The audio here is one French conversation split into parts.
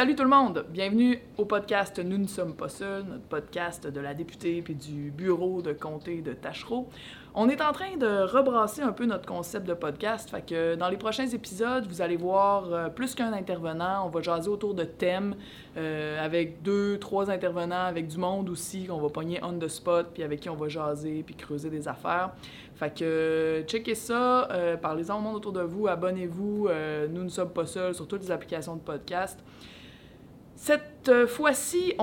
Salut tout le monde, bienvenue au podcast Nous ne sommes pas seuls, notre podcast de la députée puis du bureau de comté de Tachereau. On est en train de rebrasser un peu notre concept de podcast, fait que dans les prochains épisodes, vous allez voir euh, plus qu'un intervenant, on va jaser autour de thèmes euh, avec deux, trois intervenants, avec du monde aussi qu'on va pogner on the spot puis avec qui on va jaser puis creuser des affaires. Fait que euh, checkez ça, parlez-en au monde autour de vous, abonnez-vous, nous ne sommes pas seuls sur toutes les applications de podcast. Cette euh, fois-ci,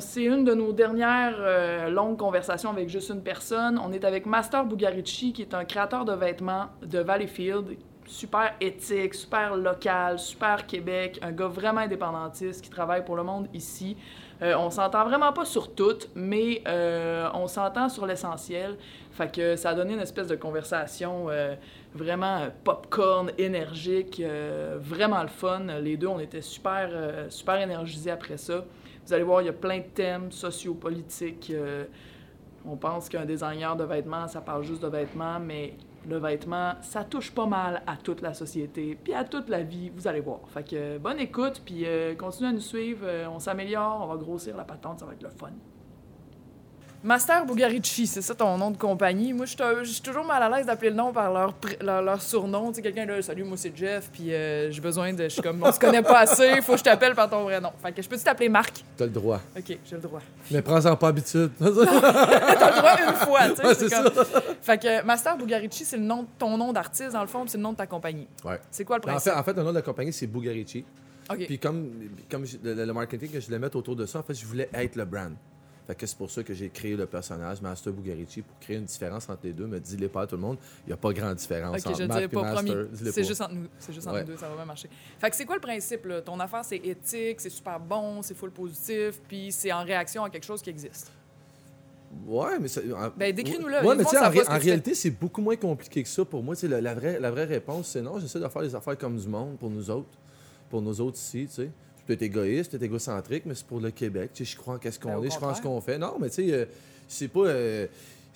c'est une de nos dernières euh, longues conversations avec juste une personne. On est avec Master Bugarici, qui est un créateur de vêtements de Valleyfield, super éthique, super local, super Québec, un gars vraiment indépendantiste qui travaille pour le monde ici. Euh, on s'entend vraiment pas sur tout, mais euh, on s'entend sur l'essentiel. Fait que ça a donné une espèce de conversation vraiment euh, popcorn, énergique, euh, vraiment le fun. Les deux, on était super, euh, super énergisés après ça. Vous allez voir, il y a plein de thèmes sociopolitiques. euh, on pense qu'un designer de vêtements, ça parle juste de vêtements, mais le vêtement, ça touche pas mal à toute la société, puis à toute la vie, vous allez voir. Fait que bonne écoute, puis continuez à nous suivre, on s'améliore, on va grossir la patente, ça va être le fun. Master Bugarici, c'est ça ton nom de compagnie. Moi, je suis toujours mal à l'aise d'appeler le nom par leur, leur, leur surnom. Tu sais, quelqu'un là, salut, moi c'est Jeff, puis euh, j'ai besoin de. Je suis comme, on se connaît pas assez, faut que je t'appelle par ton vrai nom. Fait que je peux-tu t'appeler Marc? T'as le droit. Ok, j'ai le droit. Mais prends-en pas habitude. T'as le droit une fois, tu sais. Ouais, c'est comme... Fait que Master Bugarici, c'est le nom, ton nom d'artiste, dans le fond, puis c'est le nom de ta compagnie. ouais. C'est quoi le En principe? fait, en fait, le nom de la compagnie, c'est Bugarici. ok. Puis comme, comme je- le, le marketing que je voulais mettre autour de ça, en fait, je voulais être le brand. Fait que c'est pour ça que j'ai créé le personnage Master Bugarici pour créer une différence entre les deux. Mais dis-les pas à tout le monde, il n'y a pas grande différence Ok, entre je et pas Master. C'est juste entre nous. C'est juste entre Ouais. nous deux, ça va bien marcher. Fait que c'est quoi le principe, là? Ton affaire, c'est éthique, c'est super bon, c'est full positif, puis c'est en réaction à quelque chose qui existe. Ouais, mais ça- en- Ben, décris-nous-le. Les Ouais, mais sais, en, ré- en réalité, c'est beaucoup moins compliqué que ça pour moi. La, la vraie, la vraie réponse, c'est non. J'essaie de faire les affaires comme du monde pour nous autres. Pour nous autres ici, tu sais. Peut-être égoïste, peut-être égocentrique, mais c'est pour le Québec. Tu sais, je crois en qu'est-ce Ben, qu'on au est, je crois en ce qu'on fait. Non, mais tu sais, euh, c'est pas. euh,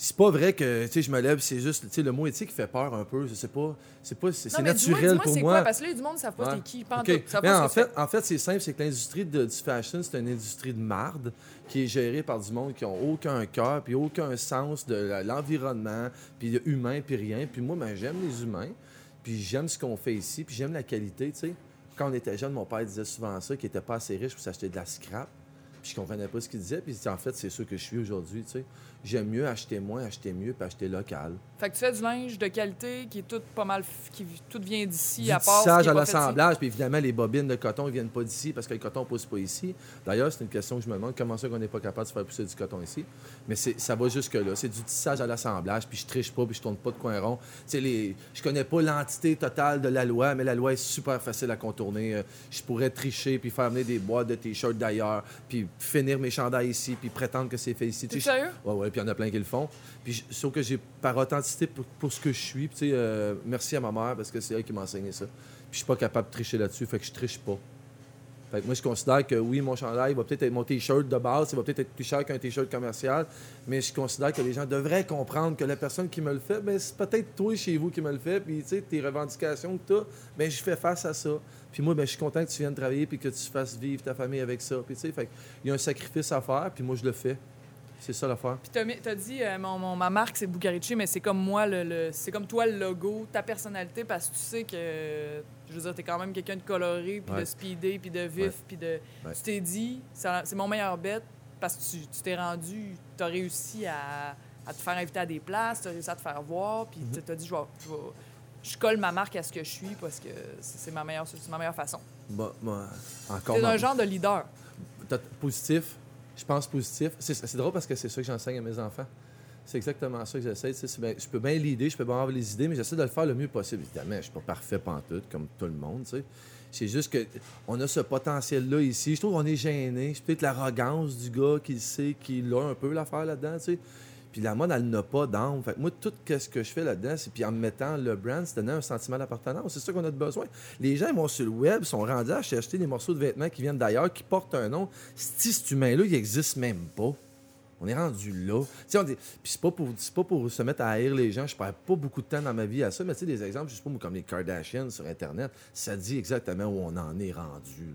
c'est pas vrai que tu sais, je me lève, c'est juste tu sais, le mot éthique fait peur un peu. Je sais pas. C'est pas c'est naturel dis-moi pour c'est moi. Quoi? Parce que là, du monde savent pas Ouais. t'es qui, pas en OK. tout. Mais en fait, en fait c'est simple, c'est que l'industrie de- du fashion, c'est une industrie de marde qui est gérée par du monde qui ont aucun cœur, puis aucun sens de l'environnement, puis de humain, puis rien. Puis moi, ben, j'aime les humains, puis j'aime ce qu'on fait ici, puis j'aime la qualité, tu sais. Quand on était jeune, mon père disait souvent ça, qu'il était pas assez riche pour s'acheter de la scrap. Puis je comprenais pas ce qu'il disait, puis en fait, c'est ça que je suis aujourd'hui, tu sais. J'aime mieux acheter moins, acheter mieux, puis acheter local. Fait que tu fais du linge de qualité qui est tout pas mal. qui tout vient d'ici, à part. tissage à l'assemblage, puis évidemment, les bobines de coton ne viennent pas d'ici parce que le coton ne pousse pas ici. D'ailleurs, c'est une question que je me demande comment ça qu'on n'est pas capable de faire pousser du coton ici? Mais ça va jusque-là. C'est du tissage à l'assemblage, puis je triche pas, puis je tourne pas de coin rond. Sais, les... je connais pas l'entité totale de la loi, mais la loi est super facile à contourner. Euh, Je pourrais tricher, puis faire venir des boîtes de t-shirts d'ailleurs, puis finir mes chandails ici, puis prétendre que c'est fait ici. T'es je- sérieux? Ouais, ouais, puis il y en a plein qui le font. Puis, sauf que j'ai par authenticité pour, pour ce que je suis. Tu sais, euh, merci à ma mère parce que c'est elle qui m'a enseigné ça. Puis, je suis pas capable de tricher là-dessus, fait que je triche pas. Fait que moi, je considère que oui, mon chandail va peut-être être mon t-shirt de base, il va peut-être être plus cher qu'un t-shirt commercial, mais je considère que les gens devraient comprendre que la personne qui me le fait, ben, c'est peut-être toi chez vous qui me le fait, puis tu sais, tes revendications que tu ben, je fais face à ça. Puis moi, ben, je suis content que tu viennes travailler puis que tu fasses vivre ta famille avec ça. Puis tu sais, il y a un sacrifice à faire, puis moi, je le fais. C'est ça l'affaire. Puis t'as, t'as dit, euh, mon, mon- ma marque, c'est Bugarici, mais c'est comme moi, le, le- c'est comme toi le logo, ta personnalité, parce que tu sais que, je veux dire, t'es quand même quelqu'un de coloré, puis Ouais. de speedé, puis de vif, puis de... Ouais. Tu t'es dit, c'est mon meilleur bet, parce que tu, t'es rendu, t'as réussi à, à te faire inviter à des places, t'as réussi à te faire voir, puis Mhm. t'as dit, je vais... je vais- je colle ma marque à ce que je suis parce que c'est c'est ma meilleure, c'est ma meilleure façon. Bah, bah, encore T'es ma- un genre de leader. Positif. Je pense positif. C'est drôle parce que c'est ça que j'enseigne à mes enfants. C'est exactement ça que j'essaie. Je peux bien l'idée, je peux bien avoir les idées, mais j'essaie de le faire le mieux possible. Évidemment, je ne suis pas parfait pantoute, comme tout le monde. C'est juste que on a ce potentiel-là ici. Je trouve qu'on est gêné. C'est peut-être l'arrogance du gars qui sait, qui l'a un peu l'affaire là-dedans. Puis la mode, elle n'a pas d'âme. Fait que moi, tout ce que je fais là-dedans, c'est puis en me mettant le brand, c'est donner un sentiment d'appartenance. C'est ça qu'on a de besoin. Les gens ils vont sur le web, sont rendus à acheter des morceaux de vêtements qui viennent d'ailleurs, qui portent un nom. Si cet humain-là, il n'existe même pas. On est rendu là. On dit- Puis c'est pas, pour, c'est pas pour se mettre à haïr les gens. Je perds pas beaucoup de temps dans ma vie à ça. Mais tu sais, des exemples, je sais pas, comme les Kardashians sur Internet, ça dit exactement où on en est rendu.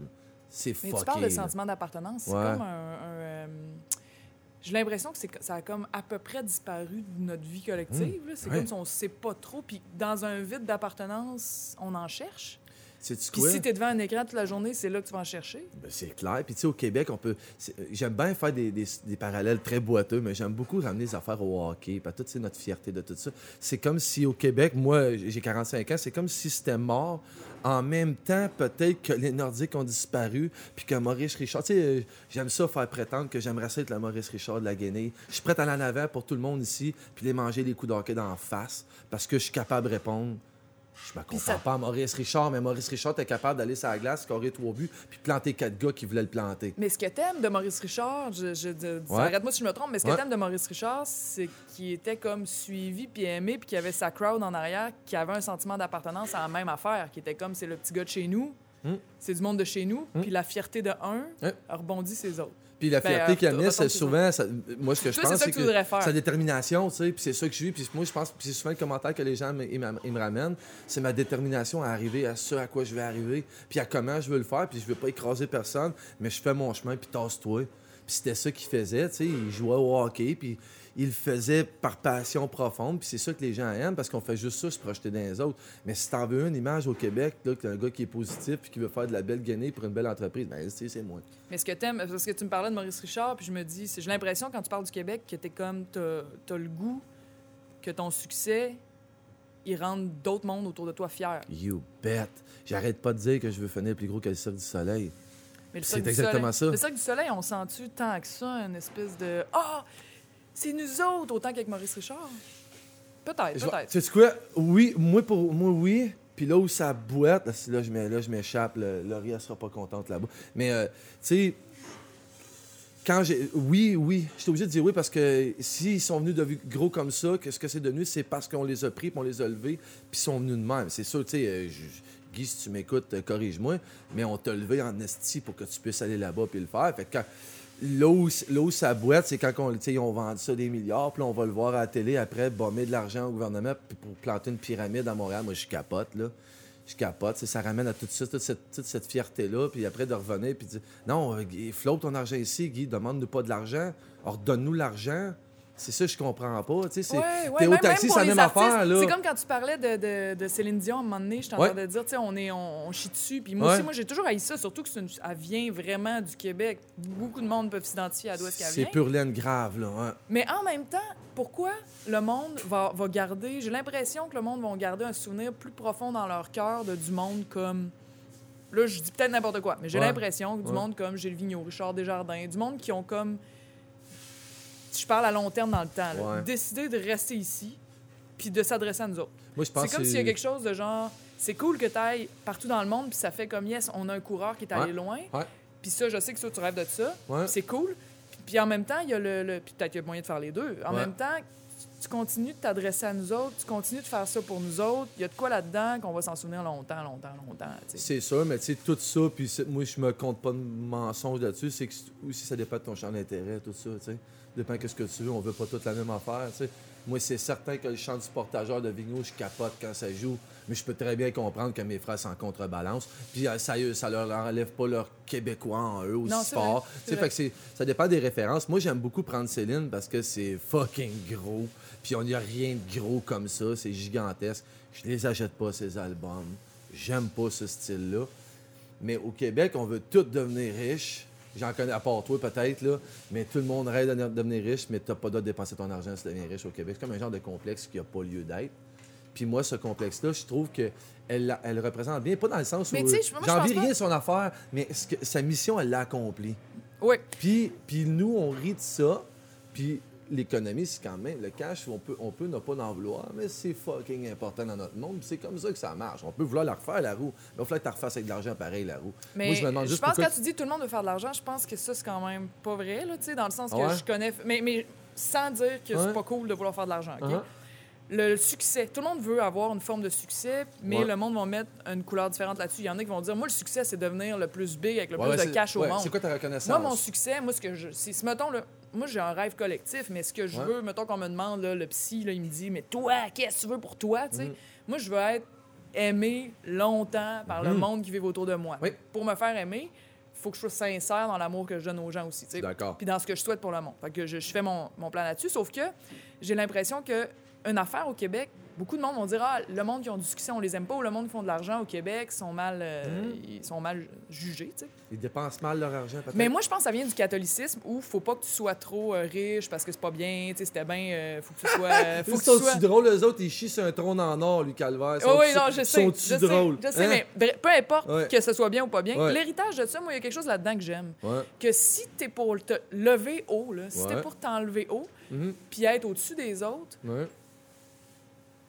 C'est Mais fucké. tu parles de sentiment d'appartenance. C'est Ouais. comme un. un, J'ai l'impression que c'est- ça a comme à peu près disparu de notre vie collective. C'est Mmh. Ouais. comme si on ne sait pas trop. Puis dans un vide d'appartenance, on en cherche. Puis si tu es devant un écran toute la journée, c'est là que tu vas en chercher. Ben, c'est clair. Puis, tu sais, au Québec, on peut. c'est- J'aime bien faire des, des- des parallèles très boiteux, mais j'aime beaucoup ramener les affaires au hockey. Puis, toute notre fierté de tout ça. C'est comme si au Québec, moi, j'ai 45 ans, c'est comme si c'était mort. En même temps, peut-être que les Nordiques ont disparu, puis que Maurice Richard. Tu sais, euh, j'aime ça faire prétendre que j'aimerais ça être la Maurice Richard de la Guinée. Je suis prêt à aller en avant pour tout le monde ici, puis les manger les coups d'hockey d'en face, parce que je suis capable de répondre. Je me compare ça- pas à Maurice Richard, mais Maurice Richard était capable d'aller sur la glace, scorer trois buts, puis planter quatre gars qui voulaient le planter. Mais ce que t'aimes de Maurice Richard, je, je, Ouais. arrête-moi si je me trompe, mais ce que Ouais. t'aimes de Maurice Richard, c'est qu'il était comme suivi puis aimé, puis qu'il avait sa crowd en arrière, qui avait un sentiment d'appartenance à la même affaire, qui était comme c'est le petit gars de chez nous, Mm. c'est du monde de chez nous, Mm. puis la fierté de un Ouais. rebondit ses autres. Puis la Ben, fierté euh, qu'il amenait, c'est souvent, ça- moi, ce que je pense, c'est que faire. sa détermination, tu sais, puis c'est ça que je suis. Puis moi, je pense, puis c'est souvent le commentaire que les gens ils me ramènent, c'est ma détermination à arriver à ce à quoi je vais arriver, puis à comment je veux le faire, puis je veux pas écraser personne, mais je fais mon chemin, puis tasse-toi. Puis c'était ça qu'il faisait, tu sais, il jouait au hockey, puis il le faisait par passion profonde, puis c'est ça que les gens aiment, parce qu'on fait juste ça, se projeter dans les autres. Mais si t'en veux une image au Québec, là, que t'as un gars qui est positif, puis qui veut faire de la belle gainée pour une belle entreprise, ben, c'est moi. Mais ce que t'aimes, parce que tu me parlais de Maurice Richard, puis je me dis, j'ai l'impression quand tu parles du Québec que t'es comme, t'as t'as le goût que ton succès, il rende d'autres mondes autour de toi fiers. You bet. J'arrête pas de dire que je veux finir plus gros que le Cirque du Soleil. Mais le C'est exactement Soleil- ça. Le Cirque du Soleil, on sent-tu tant que ça, une espèce de Ah, c'est nous autres, autant qu'avec Maurice Richard? Peut-être, Je peut-être. Tu sais quoi? Oui, moi, pour moi, oui. Puis là où ça boite, là, là, je je m'échappe. Laurie, elle sera pas contente là-bas. Mais, euh, tu sais, quand j'ai. Oui, oui. J'étais obligé de dire oui parce que s'ils sont venus de gros comme ça, que ce que c'est devenu, c'est parce qu'on les a pris, puis on les a levés, puis ils sont venus de même. C'est sûr, tu sais, euh, je- Guy, si tu m'écoutes, euh, corrige-moi, mais on t'a levé en esti pour que tu puisses aller là-bas puis le faire. Fait que quand- Là où, ça boite, c'est quand on, ils ont vendu ça des milliards, puis on va le voir à la télé après, bomber de l'argent au gouvernement pour planter une pyramide à Montréal. Moi, je capote, là. Je capote. Ça ramène à tout ça, toute cette, cette fierté-là, puis après de revenir, puis de dire Non, euh, flotte ton argent ici, Guy, demande-nous pas de l'argent, ordonne-nous l'argent. C'est ça, je comprends pas. Tu sais, c'est- Ouais, ouais, t'es au taxi, c'est la même artistes, affaire, là. C'est comme quand tu parlais de, de, de Céline Dion à un moment donné, je t'en Ouais. train de dire, tu sais, on, est, on, on chie dessus. Puis moi aussi, moi, j'ai toujours haï ça, surtout que une- elle vient vraiment du Québec. Beaucoup de monde peuvent s'identifier à d'où est-ce qu'elle C'est pure laine grave, là. hein. Mais en même temps, pourquoi le monde va, va garder... J'ai l'impression que le monde va garder un souvenir plus profond dans leur cœur de du monde comme... Là, je dis peut-être n'importe quoi, mais j'ai l'impression que du monde comme Gilles Vigneault, Richard Desjardins, du monde qui ont comme... Je parle à long terme dans le temps, Ouais. décidé de rester ici puis de s'adresser à nous autres. Moi, je pense C'est comme s'il y a quelque chose de genre... C'est cool que tu ailles partout dans le monde, puis ça fait comme, yes, on a un coureur qui est allé Ouais. loin. Puis ça, je sais que ça, tu rêves de ça. C'est cool. Puis, en même temps, il y a le. le- puis peut-être qu'il y a moyen de faire les deux. En même temps, tu, continues de t'adresser à nous autres, tu continues de faire ça pour nous autres. Il y a de quoi là-dedans qu'on va s'en souvenir longtemps, longtemps, longtemps. C'est sûr, mais tu sais, tout ça, puis moi, je me compte pas de mensonge là-dessus, c'est que aussi, ça dépend de ton champ d'intérêt, tout ça, tu sais. Dépend de ce que tu veux, on veut pas toute la même affaire, tu sais. Moi, c'est certain que le chant du portageur de Vigneault, je capote quand ça joue, mais je peux très bien comprendre que mes frères s'en contrebalance. Puis euh, ça, ça leur enlève pas leur québécois en eux aussi Non, fort. vrai, fait que c'est- ça dépend des références. Moi, j'aime beaucoup prendre Céline parce que c'est fucking gros. Puis on n'y a rien de gros comme ça, c'est gigantesque. Je les achète pas, ces albums. J'aime pas ce style-là. Mais au Québec, on veut tous devenir riches. J'en connais à part toi, peut-être, là. Mais tout le monde rêve de devenir riche, mais t'as pas le droit de dépenser ton argent si tu deviens riche au Québec. C'est comme un genre de complexe qui a pas lieu d'être. Puis moi, ce complexe-là, je trouve que elle, elle représente bien, pas dans le sens où Mais tu sais, je- moi, je j'envie pense pas- rien de son affaire, mais ce que- sa mission, elle l'a accomplie. Oui. Puis, puis nous, on rit de ça. Puis l'économie, c'est quand même le cash. On peut, on peut ne pas en vouloir, mais c'est fucking important dans notre monde. C'est comme ça que ça marche. On peut vouloir la refaire, la roue. Mais il falloir que tu refasses avec de l'argent pareil, la roue. Mais Moi, je me demande juste pense pourquoi. que quand tu dis tout le monde veut faire de l'argent, je pense que ça, c'est quand même pas vrai, là, tu sais, dans le sens que ouais? je connais. Mais, mais sans dire que Ouais. c'est pas cool de vouloir faire de l'argent, OK? Uh-huh. Le succès. Tout le monde veut avoir une forme de succès, mais Ouais. le monde va mettre une couleur différente là-dessus. Il y en a qui vont dire Moi, le succès, c'est devenir le plus big avec le plus de cash au monde. C'est quoi ta reconnaissance? Moi, mon succès, moi, ce que je. Si, mettons, là, moi, j'ai un rêve collectif, mais ce que je Ouais. veux, mettons qu'on me demande, là, le psy, là, il me dit Mais toi, qu'est-ce que tu veux pour toi? Mhm. Moi, je veux être aimé longtemps par le Mhm. monde qui vit autour de moi. Oui. Pour me faire aimer, faut que je sois sincère dans l'amour que je donne aux gens aussi. D'accord. Puis dans ce que je souhaite pour le monde. Fait que je, je fais mon, mon plan là-dessus. Sauf que j'ai l'impression que une affaire au Québec, beaucoup de monde vont dire Ah, le monde qui ont du succès, on les aime pas, ou le monde qui font de l'argent au Québec sont mal, euh, Mhm. ils sont mal jugés. Ils dépensent mal leur argent, peut-être. Mais moi, je pense que ça vient du catholicisme où faut pas que tu sois trop euh, riche parce que c'est pas bien. C'était bien. euh, faut que tu sois. faut Ils que tu sont sois. drôles, eux autres, ils chient sur un trône en or, lui, Calvaire. Oui, oui, non, je sais. Sont-tu Je sais, je sais Hein? mais peu importe Ouais. que ce soit bien ou pas bien, Ouais. l'héritage de ça, moi, il y a quelque chose là-dedans que j'aime. Ouais. Que si t'es pour te lever haut, là, si t'es pour t'enlever haut, Mhm. puis être au-dessus des autres.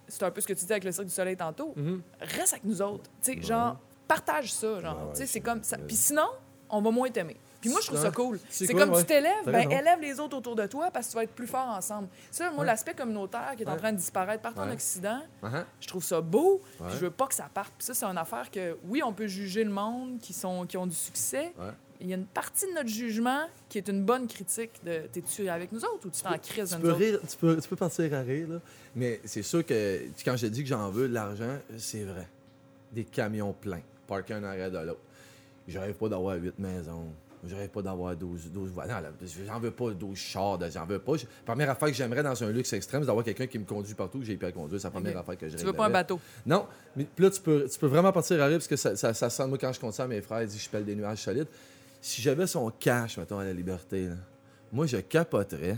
C'est un peu ce que tu dis avec le Cirque du Soleil tantôt, Mhm. reste avec nous autres. Tu sais, genre, partage ça, genre. Ouais, ouais, tu sais, c'est comme ça. Puis sinon, on va moins t'aimer. Puis moi, je trouve ça cool. C'est comme ouais. tu t'élèves, ben élève les autres autour de toi parce que tu vas être plus fort ensemble. Ça, moi, Ouais. l'aspect communautaire qui est en train de disparaître partout en. Occident, Uh-huh. je trouve ça beau. puis Ouais. je veux pas que ça parte. Puis ça, c'est une affaire que, oui, on peut juger le monde qui, sont, qui ont du succès. Il y a une partie de notre jugement qui est une bonne critique de t'es-tu avec nous autres ou tu t'en crises de Tu nous peux, autres? rire, tu, peux, tu peux partir à rire, là. mais c'est sûr que quand je dis que j'en veux de l'argent, c'est vrai. Des camions pleins, parqués un arrêt de l'autre. Je rêve pas d'avoir 8 maisons. Je rêve pas d'avoir 12, 12 voitures. Non, là, j'en veux pas 12 chars. J'en veux pas. Je- première affaire que j'aimerais dans un luxe extrême, c'est d'avoir quelqu'un qui me conduit partout, que j'ai à conduire. C'est la première affaire que je Tu veux pas un bateau? Non, mais puis là, tu peux, tu peux vraiment partir à rire parce que ça, ça, ça sent, moi, quand je compte ça à mes frères, ils disent que je pèle des nuages solides. Si j'avais son cash, mettons, à la liberté, moi, je capoterais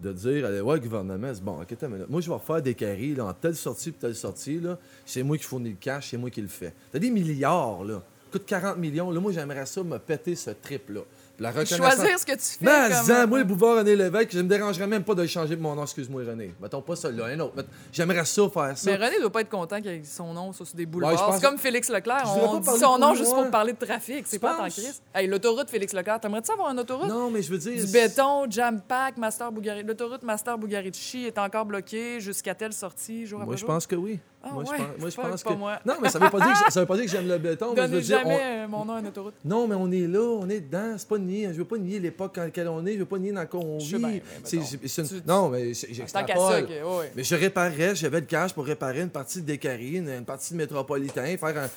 de dire, allez, ouais, gouvernement, c'est bon, ok. Moi, je vais refaire des carrés, là, en telle sortie puis telle sortie, là. C'est moi qui fournis le cash, c'est moi qui le fais. T'as des milliards, là. Coûte 40 millions, là. Moi, j'aimerais ça me péter ce trip, là. La reconnaissance. Choisir ce que tu fais. Mais comme- en, moi, le boulevard René Lévesque, je me dérangerais même pas de changer mon nom, excuse-moi, René. Mettons pas ça là, un autre. J'aimerais ça faire ça. Mais René doit pas être content qu'il ait son nom soit sur des boulevards. je pense- C'est comme Félix Leclerc. Je On dit son nom juste pour parler de trafic. C'est pas penses? crise. Hey, l'autoroute Félix Leclerc, t'aimerais-tu avoir une autoroute? Non, mais je veux dire. Du béton, jam pack, Master Bugari. L'autoroute Master Bugarici est encore bloquée jusqu'à telle sortie, jour Moi, après je jour? pense que oui. Ah moi, je pense, moi, je Fuck, pense pas que. moi. Non, mais ça veut pas dire que, ça veut pas dire que j'aime le béton. mais je veux dire, jamais on- euh, mon nom à une autoroute. Non, mais on est là, on est dedans. C'est pas nier. Je veux pas nier l'époque dans laquelle on est. Je veux pas nier dans quoi on vit. bien, mais une- tu- Non, mais j- Tant qu'à j'extrapole. ça, que- ouais. Mais je réparerais, j'avais le cash pour réparer une partie de Décarie, une, une partie de Métropolitain, faire un.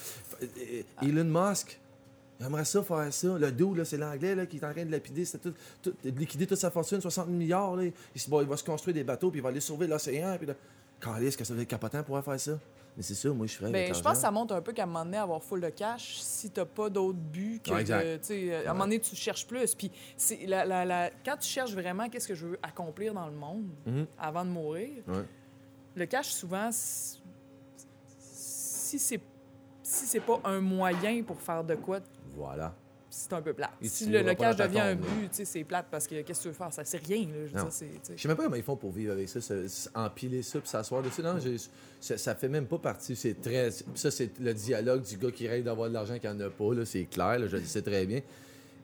euh, Elon Musk. J'aimerais ça faire ça. Le dos, là, c'est l'anglais là, qui est en train de lapider, c'est tout, tout- de liquider toute sa fortune, 60 milliards. Là. Il, bon, il va se construire des bateaux, puis il va aller sauver l'océan. Puis là, Calisse, que ça doit être capotant pour faire ça? Mais c'est ça, moi, je ferais. Avec je pense que ça montre un peu qu'à un moment donné, avoir full de cash, si t'as pas d'autre but que Ouais, exact. de- tu sais, à un moment donné, tu cherches plus. Puis la, la- la- quand tu cherches vraiment qu'est-ce que je veux accomplir dans le monde Mhm. avant de mourir, Ouais. le cash, souvent, si c'est si c'est pas un moyen pour faire de quoi, Voilà. C'est un peu plate. Et Si le, ta devient un but, tu sais, c'est plate parce que qu'est-ce que tu veux faire? Ça, c'est rien. Là, je sais. Même pas comment ils font pour vivre avec ça, empiler ça puis s'asseoir dessus. Non, ça, ça fait même pas partie. C'est très. Ça, c'est le dialogue du gars qui rêve d'avoir de l'argent qui en a pas. C'est clair, là, je le sais très bien.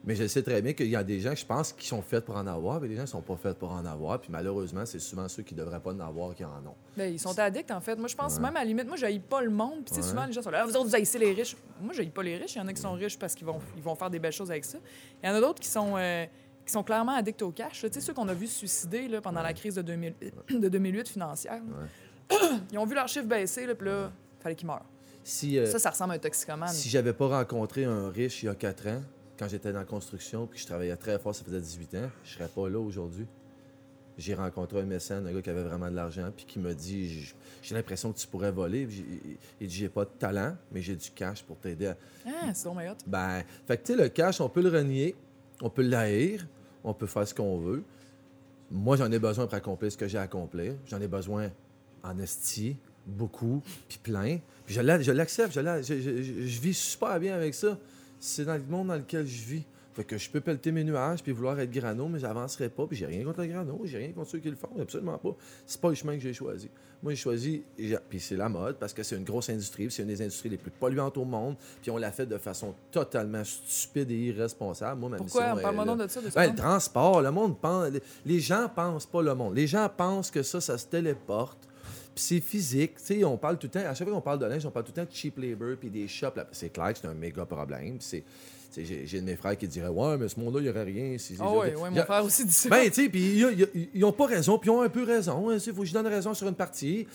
Mais je sais très bien qu'il y a des gens, je pense, qui sont faits pour en avoir, mais des gens qui sont pas faits pour en avoir. Puis malheureusement, c'est souvent ceux qui devraient pas en avoir qui en ont. Ben, ils sont addicts, en fait. Moi, je pense Ouais. même à la limite, moi, j'haïs pas le monde. Puis, tu sais, Ouais. souvent, les gens sont là, Ah, vous autres, vous haïssez les riches. Moi, j'haïs pas les riches. Il y en a qui sont riches parce qu'ils vont, ils vont faire des belles choses avec ça. Il y en a d'autres qui sont, euh, qui sont clairement addicts au cash. Tu sais, ceux qu'on a vu se suicider là, pendant la crise de, 2000 de 2008 financière. Ils ont vu leur chiffre baisser, là, puis là, fallait qu'ils meurent. Si, euh, Ça, ça ressemble à un toxicomane. si j'avais pas rencontré un riche il y a 4 ans, quand j'étais dans la construction, puis que je travaillais très fort, ça faisait 18 ans, je serais pas là aujourd'hui. J'ai rencontré un mécène, un gars qui avait vraiment de l'argent, puis qui m'a dit J'ai l'impression que tu pourrais voler. Il dit J'ai pas de talent, mais j'ai du cash pour t'aider à. Ah, c'est donc. Ben, fait que tu sais, le cash, on peut le renier, on peut l'haïr, on peut faire ce qu'on veut. Moi, j'en ai besoin pour accomplir ce que j'ai à accomplir. J'en ai besoin en esti, beaucoup, puis plein. Puis je l'a- je l'accepte, je, l'a- je, je- je- je vis super bien avec ça. C'est dans le monde dans lequel je vis. Fait que je peux pelleter mes nuages puis vouloir être grano, mais j'avancerai pas. Puis j'ai rien contre le grano, j'ai rien contre ceux qui le font, absolument pas. C'est pas le chemin que j'ai choisi. Moi, j'ai choisi, puis c'est la mode, parce que c'est une grosse industrie, c'est une des industries les plus polluantes au monde, puis on l'a fait de façon totalement stupide et irresponsable. Moi, ma Pourquoi? Parle-moi de ça. De ben, le transport, le monde pense. les- Les gens pensent pas le monde. Les gens pensent que ça, ça se téléporte. C'est physique. Tu sais, on parle tout le temps, à chaque fois qu'on parle de linge, on parle tout le temps de cheap labor puis des shops. C'est clair que c'est un méga problème. C'est. J'ai de mes frères qui diraient Ouais, mais ce monde-là, il n'y aurait rien. si- Ah oui, ouais, mon frère aussi dit ça. ben, tu sais, puis ils- n'ont pas raison, puis ils ont un peu raison. Il faut que je donne raison sur une partie.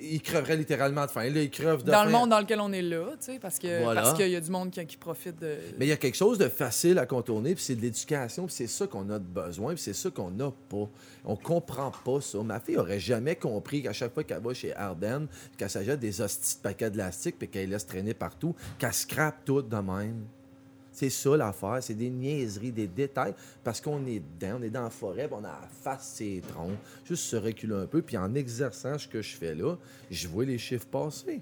Ils creveraient littéralement de faim. Là, ils crevent de Dans faim. le monde dans lequel on est là, tu sais, parce que Voilà. parce qu'il y a du monde qui, qui profite de. Mais il y a quelque chose de facile à contourner, puis c'est de l'éducation, puis c'est ça qu'on a de besoin, puis c'est ça qu'on n'a pas. On comprend pas ça. Ma fille aurait jamais compris qu'à chaque fois qu'elle va chez Ardennes, qu'elle s'achète des hosties de paquets de plastique, puis qu'elle laisse traîner partout, qu'elle scrape tout de même. C'est ça l'affaire, c'est des niaiseries, des détails, parce qu'on est dedans, on est dans la forêt, on a la face ses troncs, juste se reculer un peu, puis en exerçant ce que je fais là, je vois les chiffres passer.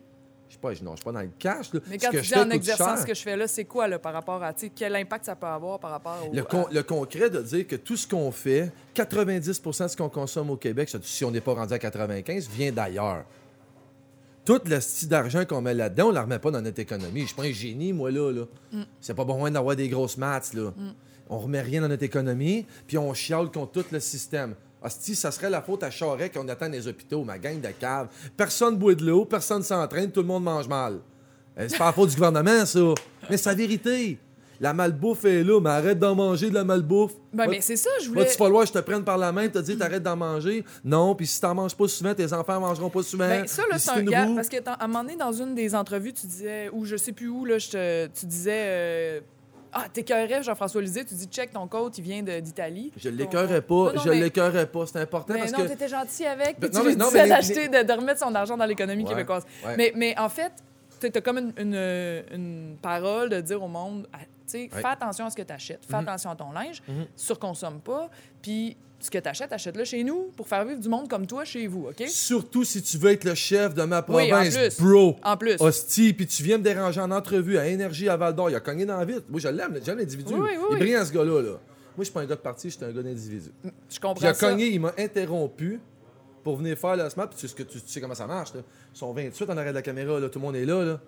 Je sais pas, je nage pas dans le cash. Là. Mais Ce quand que tu je dis fais en exerçant ce que je fais là, c'est quoi là, par rapport à, quel impact ça peut avoir par rapport au. Le, con- à- le concret de dire que tout ce qu'on fait, 90% de ce qu'on consomme au Québec, si on n'est pas rendu à 95, vient d'ailleurs. Tout le style d'argent qu'on met là-dedans, on ne la remet pas dans notre économie. Je suis pas un génie, moi, là. là. Mm. C'est pas bon d'avoir des grosses maths, là. On remet rien dans notre économie, puis on chiale contre tout le système. Hostie, ça serait la faute à Charest qu'on attend les hôpitaux, ma gang de caves. Personne boit de l'eau, personne s'entraîne, tout le monde mange mal. Euh, C'est pas la faute du gouvernement, ça. Mais c'est la vérité. La malbouffe est là, mais arrête d'en manger de la malbouffe. Ben, Va- mais c'est ça, je voulais. Va-tu falloir que je te prenne par la main et te dire t'arrêtes d'en manger? Non, puis si t'en manges pas souvent, tes enfants mangeront pas souvent. Ben, ça, là, Puis c'est un gars. Parce que, à un moment donné, dans une des entrevues, tu disais, ou je sais plus où, là, je te- tu disais. euh, ah, t'écœurais Jean-François Lisée, tu dis, check, ton coach, il vient d'Italie. Je l'écœurais pas, Non, non, je mais- l'écœurais pas. C'est important Mais parce non, que. t'étais gentil avec, puis Ben, non, tu lui disais mais- d'acheter, de, de remettre son argent dans l'économie Ouais, québécoise. ouais. Mais, mais en fait, t'as t'as comme une, une- une parole de dire au monde, fais attention à ce que tu achètes, fais Mhm. attention à ton linge, Mhm. surconsomme pas, puis ce que tu achètes, achète-le chez nous pour faire vivre du monde comme toi chez vous, OK? Surtout si tu veux être le chef de ma Oui, en province, plus. bro. En plus. Hostie, puis tu viens me déranger en entrevue à Énergie à Val d'Or. Il a cogné dans la vitre. Moi, je l'aime, j'aime l'individu. Oui, oui, oui, Il est brillant, ce gars-là. Là. Moi, je suis pas un gars de parti, je suis un gars d'individu. Je Puis il comprends a ça. cogné, il m'a interrompu pour venir faire le smart. Puis tu, sais tu, comment ça marche. Là. Ils sont 28 en arrière de la caméra, là. tout le monde est là. là.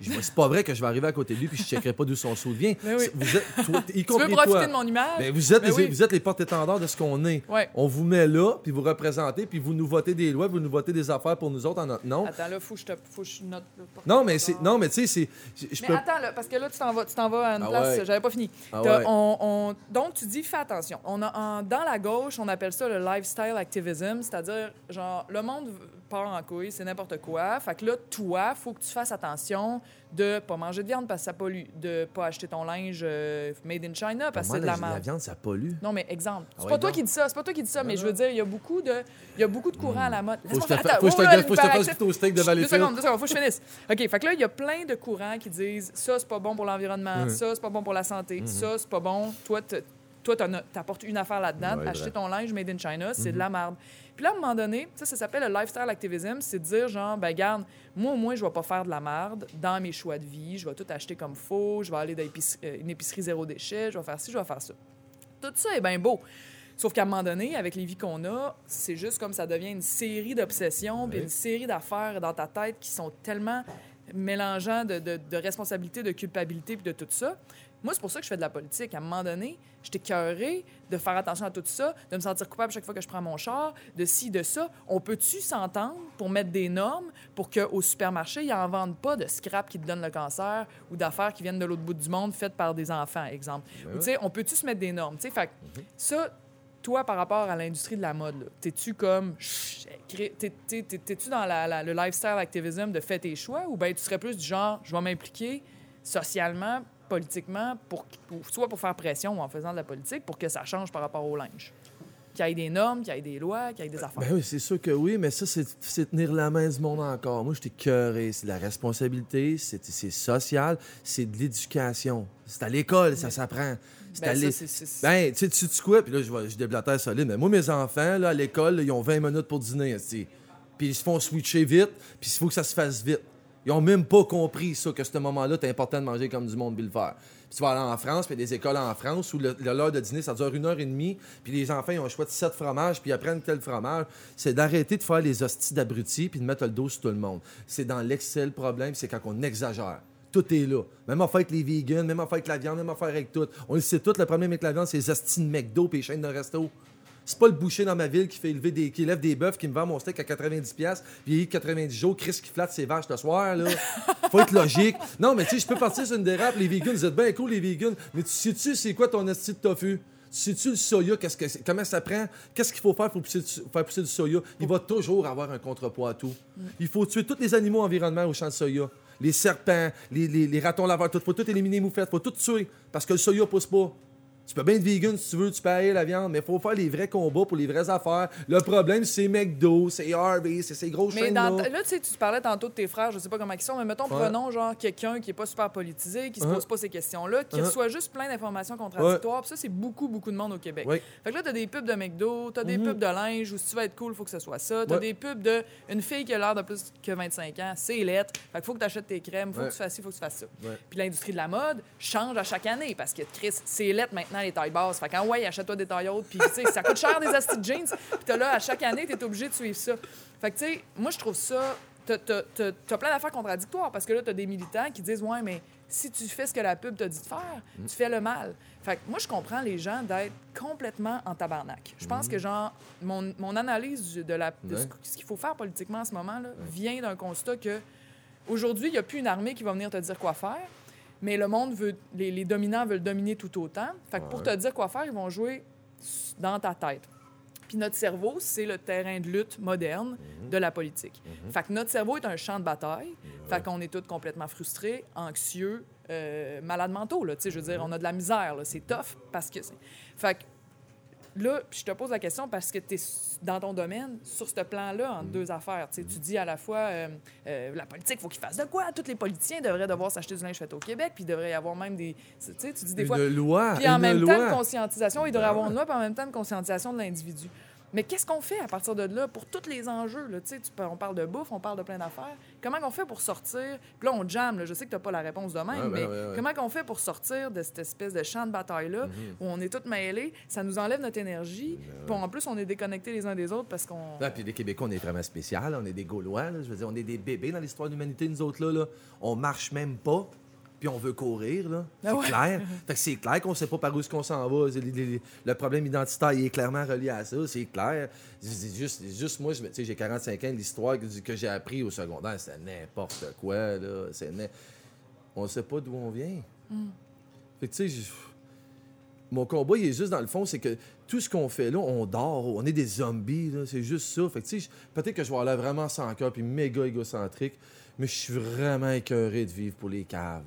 C'est pas vrai que je vais arriver à côté de lui puis je checkerai pas d'où son saut vient. Mais oui. C'est- Vous êtes, toi, y Tu veux profiter toi. de mon image? Ben, vous, êtes Ben les, oui. vous êtes les porte-étendards de ce qu'on est. Ouais. On vous met là, puis vous représentez, puis vous nous votez des lois, vous nous votez des affaires pour nous autres en notre nom. Attends, là, faut que je te faut que je note. Non, mais c'est non, mais tu sais, c'est je- Mais peux attends, là, parce que là, tu t'en vas, tu t'en vas à une Ah place, ouais. j'avais pas fini. Ah T'as- ouais. on- on- donc, tu dis, fais attention. On a, en- dans la gauche, on appelle ça le lifestyle activism, c'est-à-dire, genre, le monde part en couille, c'est n'importe quoi. Fait que là, toi, faut que tu fasses attention de pas manger de viande parce que ça pollue, de pas acheter ton linge euh, made in China parce que c'est de la merde. viande ça pollue. Non, mais exemple. C'est Ah pas toi qui dis ça, c'est pas toi qui dis ça, mais Non, je veux dire, il y a beaucoup de, il y a beaucoup de courants à la mode. Faut faire- Attends, oh, faut que je te fasse au steak de Deux Valleyfield. secondes, deux secondes, faut que je finisse. OK, fait que là, il y a plein de courants qui disent ça, c'est pas bon pour l'environnement, Mhm. ça, c'est pas bon pour la santé, ça, c'est pas bon. Toi, toi, t'apportes une affaire là-dedans, Ouais, acheter vrai. ton linge made in China, c'est Mhm. de la merde. Puis là, à un moment donné, ça, ça s'appelle le lifestyle activism, c'est de dire, genre, ben, garde, moi, au moins, je vais pas faire de la merde dans mes choix de vie, je vais tout acheter comme faux, je vais aller dans euh, une épicerie zéro déchet, je vais faire ci, je vais faire ça. Tout ça est bien beau. Sauf qu'à un moment donné, avec les vies qu'on a, c'est juste comme ça devient une série d'obsessions, puis une série d'affaires dans ta tête qui sont tellement mélangeants de, de, de responsabilité, de culpabilité, puis de tout ça. Moi, c'est pour ça que je fais de la politique. À un moment donné, j'étais cœurée de faire attention à tout ça, de me sentir coupable chaque fois que je prends mon char, de ci, de ça. On peut-tu s'entendre pour mettre des normes pour qu'au supermarché, ils n'en vendent pas de scrap qui te donne le cancer ou d'affaires qui viennent de l'autre bout du monde faites par des enfants, exemple? Ben Ou, tu sais, on peut-tu se mettre des normes? Tu sais, fait que ça, toi, par rapport à l'industrie de la mode, t'es-tu comme. T'es-tu dans la- la- le lifestyle activism de faire tes choix ou bien tu serais plus du genre, je vais m'impliquer socialement, politiquement, pour, pour- soit pour faire pression ou en faisant de la politique pour que ça change par rapport au linge? Qu'il y ait des normes, qu'il y ait des lois, qu'il y ait des affaires. Ben oui, c'est sûr que oui, mais ça, c'est tenir la main du monde encore. Moi, je t'ai cœuré. C'est de la responsabilité, c'est social, c'est de l'éducation. C'est à l'école, ça s'apprend. C'est Ben, à ça, l'é- c'est- c'est- Ben, tu sais, tu quoi? Puis là, je, je déblatère solide. Mais moi, mes enfants, là, à l'école, ils ont 20 minutes pour dîner. Puis ils se font switcher vite, puis il faut que ça se fasse vite. Ils ont même pas compris ça, que ce moment-là, c'est important de manger comme du monde puis le faire. Puis tu vas aller en France, puis des écoles en France où le- le- l'heure de dîner, ça dure une heure et demie, puis les enfants, ils ont un choix de sept fromages, puis ils apprennent quel fromage. C'est d'arrêter de faire les hosties d'abrutis, puis de mettre le dos sur tout le monde. C'est dans l'excès le problème, c'est quand on exagère. Tout est là. Même affaire avec les vegans, même affaire avec la viande, même affaire avec tout. On le sait tout, le problème avec la viande, c'est les hosties de McDo puis les chaînes de resto. C'est pas le boucher dans ma ville qui fait élever des, qui élève des bœufs, qui me vend mon steak à 90$, piastres, puis il est 90 jours, Chris qui flatte ses vaches le soir, là. Faut être logique. Non, mais tu sais, je peux partir sur une dérape, les vegans, vous êtes bien cool, les vegans, mais tu sais-tu, c'est quoi ton esti de tofu? sais-tu le soya, qu'est-ce que c'est- comment ça prend? Qu'est-ce qu'il faut faire pour pousser du- faire pousser du soya? Il va toujours avoir un contrepoids à tout. Il faut tuer tous les animaux environnement au champ de soya. Les serpents, les, les- les ratons laveurs, il faut tout éliminer les moufettes, il faut tout tuer. Parce que le soya pousse pas. Tu peux bien être vegan si tu veux, tu peux la viande, mais il faut faire les vrais combats pour les vraies affaires. Le problème, c'est McDo, c'est Harvey, c'est ces grosses Mais chaînes-là. dans, ta- là, tu sais, tu parlais tantôt de tes frères, je sais pas comment ils sont, mais mettons, Ouais. prenons genre quelqu'un qui est pas super politisé, qui se Uh-huh. pose pas ces questions-là, qui Uh-huh. reçoit juste plein d'informations contradictoires. Puis ça, c'est beaucoup, beaucoup de monde au Québec. Fait que là, t'as des pubs de McDo, t'as des Mhm. pubs de linge, ou si tu veux être cool, faut que ce soit ça. T'as Ouais. des pubs de une fille qui a l'air de plus que 25 ans, c'est lettre. Fait que faut que t'achètes tes crèmes, faut Ouais. que tu fasses ci, faut que tu fasses ça. Ouais. Puis l'industrie de la mode change à chaque année parce que Chris, c'est lettre maintenant les tailles basses. Fait qu'en ouais, achète-toi des tailles hautes, puis tu sais, ça coûte cher des astis de jeans. Puis t'as là, à chaque année, t'es obligé de suivre ça. Fait que tu sais, moi je trouve ça. T'as, t'as plein d'affaires contradictoires parce que là, t'as des militants qui disent Ouais, mais si tu fais ce que la pub t'a dit de faire, tu fais le mal. Fait que moi, je comprends les gens d'être complètement en tabarnak. Je pense que, genre, mon, mon analyse de, la, de Ouais. ce qu'il faut faire politiquement en ce moment là, vient d'un constat que aujourd'hui, il n'y a plus une armée qui va venir te dire quoi faire, mais le monde veut, les, les dominants veulent dominer tout autant. Fait que pour te dire quoi faire, ils vont jouer dans ta tête. Puis notre cerveau, c'est le terrain de lutte moderne de la politique. Fait que notre cerveau est un champ de bataille. Fait qu'on est tous complètement frustrés, anxieux, euh, malades mentaux. Là, Tu sais, je veux dire, on a de la misère. C'est tough parce que... Fait que là, je te pose la question parce que tu es dans ton domaine, sur ce plan-là, entre deux affaires. Tu dis à la fois, euh, euh, la politique, il faut qu'ils fassent de quoi? Tous les politiciens devraient devoir s'acheter du linge fait au Québec, puis il devrait y avoir même des... Tu sais, tu dis des une fois... loi, Puis en même loi. temps, de conscientisation, il devrait y Ben avoir une loi, puis en même temps, de conscientisation de l'individu. Mais qu'est-ce qu'on fait à partir de là pour tous les enjeux? Là, Tu on parle de bouffe, on parle de plein d'affaires. Comment on fait pour sortir? Puis là, on jamme. là. Je sais que tu n'as pas la réponse de même, Ouais, ben mais ouais, ouais. comment on fait pour sortir de cette espèce de champ de bataille-là Mhm. où on est tous mêlés? Ça nous enlève notre énergie. Puis en plus, on est déconnectés les uns des autres parce qu'on... Puis les Québécois, on est vraiment spécial. On est des Gaulois. là. Je veux dire, on est des bébés dans l'histoire de l'humanité, nous autres. Là, là. On marche même pas, puis on veut courir. là. C'est Ah ouais. clair. Fait que c'est clair qu'on sait pas par où est-ce qu'on s'en va. C'est les- les- Le problème identitaire il est clairement relié à ça. C'est clair. C'est juste, c'est juste moi, j'ai 45 ans. L'histoire que, que j'ai appris au secondaire, c'est n'importe quoi. Là. C'est On sait pas d'où on vient. Fait que, tu sais, mon combat, il est juste dans le fond, c'est que tout ce qu'on fait là, on dort, on est des zombies, là, c'est juste ça. Fait que, tu sais, peut-être que je vais aller vraiment sans cœur puis méga égocentrique, mais je suis vraiment écœuré de vivre pour les caves.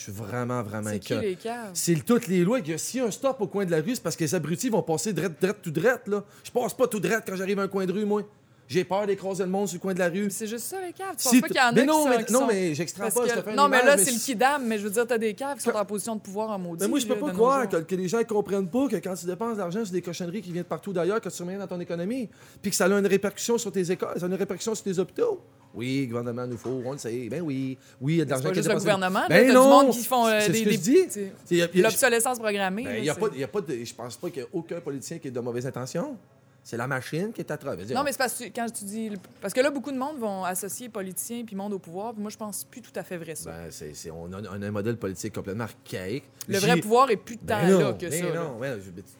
Je suis vraiment, vraiment C'est qui écœuré. les caves? C'est toutes les lois. S'il y a un stop au coin de la rue, c'est parce que les abrutis vont passer drette, drette, tout drette, là. Je passe pas tout drette quand j'arrive à un coin de rue, moi. J'ai peur d'écraser le monde sur le coin de la rue. C'est juste ça, les caves? Tu Si penses pas qu'il y en a mais qui non, sont- mais, qui non, sont- mais j'extrapole, je te une Non, mais image, là, mais c'est le kidam, mais je veux dire, t'as des caves qui sont en position de pouvoir en maudit. Mais moi, je peux pas croire que, que les gens ne comprennent pas que quand tu dépenses de l'argent sur des cochonneries qui viennent de partout d'ailleurs, que tu remets dans ton économie, puis que ça a une répercussion sur tes écoles, ça a une répercussion sur tes hôpitaux. Oui, le gouvernement nous faut, on le sait. Ben oui, oui, il y a de l'argent qui est juste le gouvernement. là, Ben t'as non! du monde qui font euh, des... des- L'obsolescence programmée. Ben, là, il y a pas, il y a pas de, je pense pas qu'il y a aucun politicien qui ait de mauvaises intentions. C'est la machine qui est à travers. Non, mais c'est parce que quand tu dis... Parce que là, beaucoup de monde vont associer politiciens puis monde au pouvoir, puis moi, je pense plus tout à fait vrai, ça. Ben, c'est, c'est- on, a, on a un modèle politique complètement archaïque. le vrai pouvoir est plus tant Ben non, là que ben ça. là. non, ouais,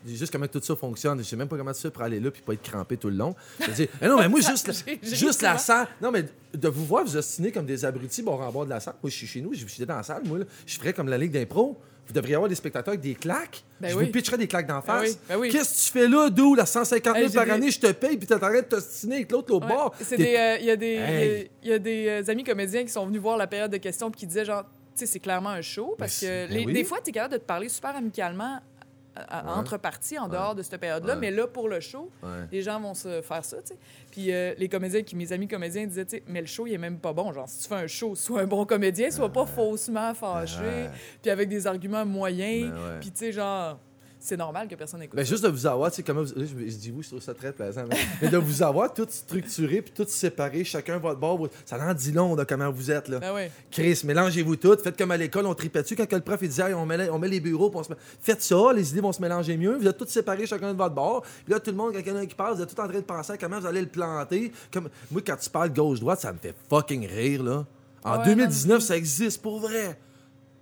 tu- juste comment tout ça fonctionne. Je sais même pas comment tu fais pour aller là puis pas être crampé tout le long. Je dire, mais non, mais moi, juste, la- juste la salle. Non, mais de vous voir vous ostiner comme des abrutis bord en bord de la salle. Moi, je suis chez nous, je suis dans la salle, moi, là. je ferais comme la Ligue d'impro. Vous devriez avoir des spectateurs avec des claques. Ben je oui. vous pitcherais des claques d'en Ben face. oui, ben oui. Qu'est-ce que tu fais là, d'où la 150 000 Hey, j'ai par des- année, je te paye, puis t'arrêtes de t'ostiner avec l'autre, l'autre Ouais. bord. Euh, Il y a des, il y a- Hey. il y a des euh, amis comédiens qui sont venus voir la période de questions puis qui disaient genre, tu sais, c'est clairement un show parce que les- des fois, tu es capable de te parler super amicalement à- à- Ouais. entre parties en dehors de cette période-là, Ouais. mais là, pour le show, les gens vont se faire ça, tu sais. Puis euh, les comédiens, qui, mes amis comédiens disaient, tu sais, mais le show, il est même pas bon. Genre, si tu fais un show, sois un bon comédien, sois pas faussement fâché, puis avec des arguments moyens, Ben puis tu sais, genre, c'est normal que personne écoute. Ben, juste de vous avoir, tu sais, comment vous- je, je dis vous, je trouve ça très plaisant, mais, mais de vous avoir tout structuré puis tout séparé, chacun votre bord, votre- ça en dit long de comment vous êtes, là. Ben. Chris, mélangez-vous toutes, faites comme à l'école, on tripait dessus quand que le prof il disait Hey, on, met, on met les bureaux, on se met- faites ça, les idées vont se mélanger mieux, vous êtes tous séparés chacun de votre bord, puis là tout le monde, quand il y en a un qui parle, vous êtes tous en train de penser à comment vous allez le planter. Comme... Moi, quand tu parles gauche-droite, ça me fait fucking rire, là. En Ouais, 2019, ça existe pour vrai.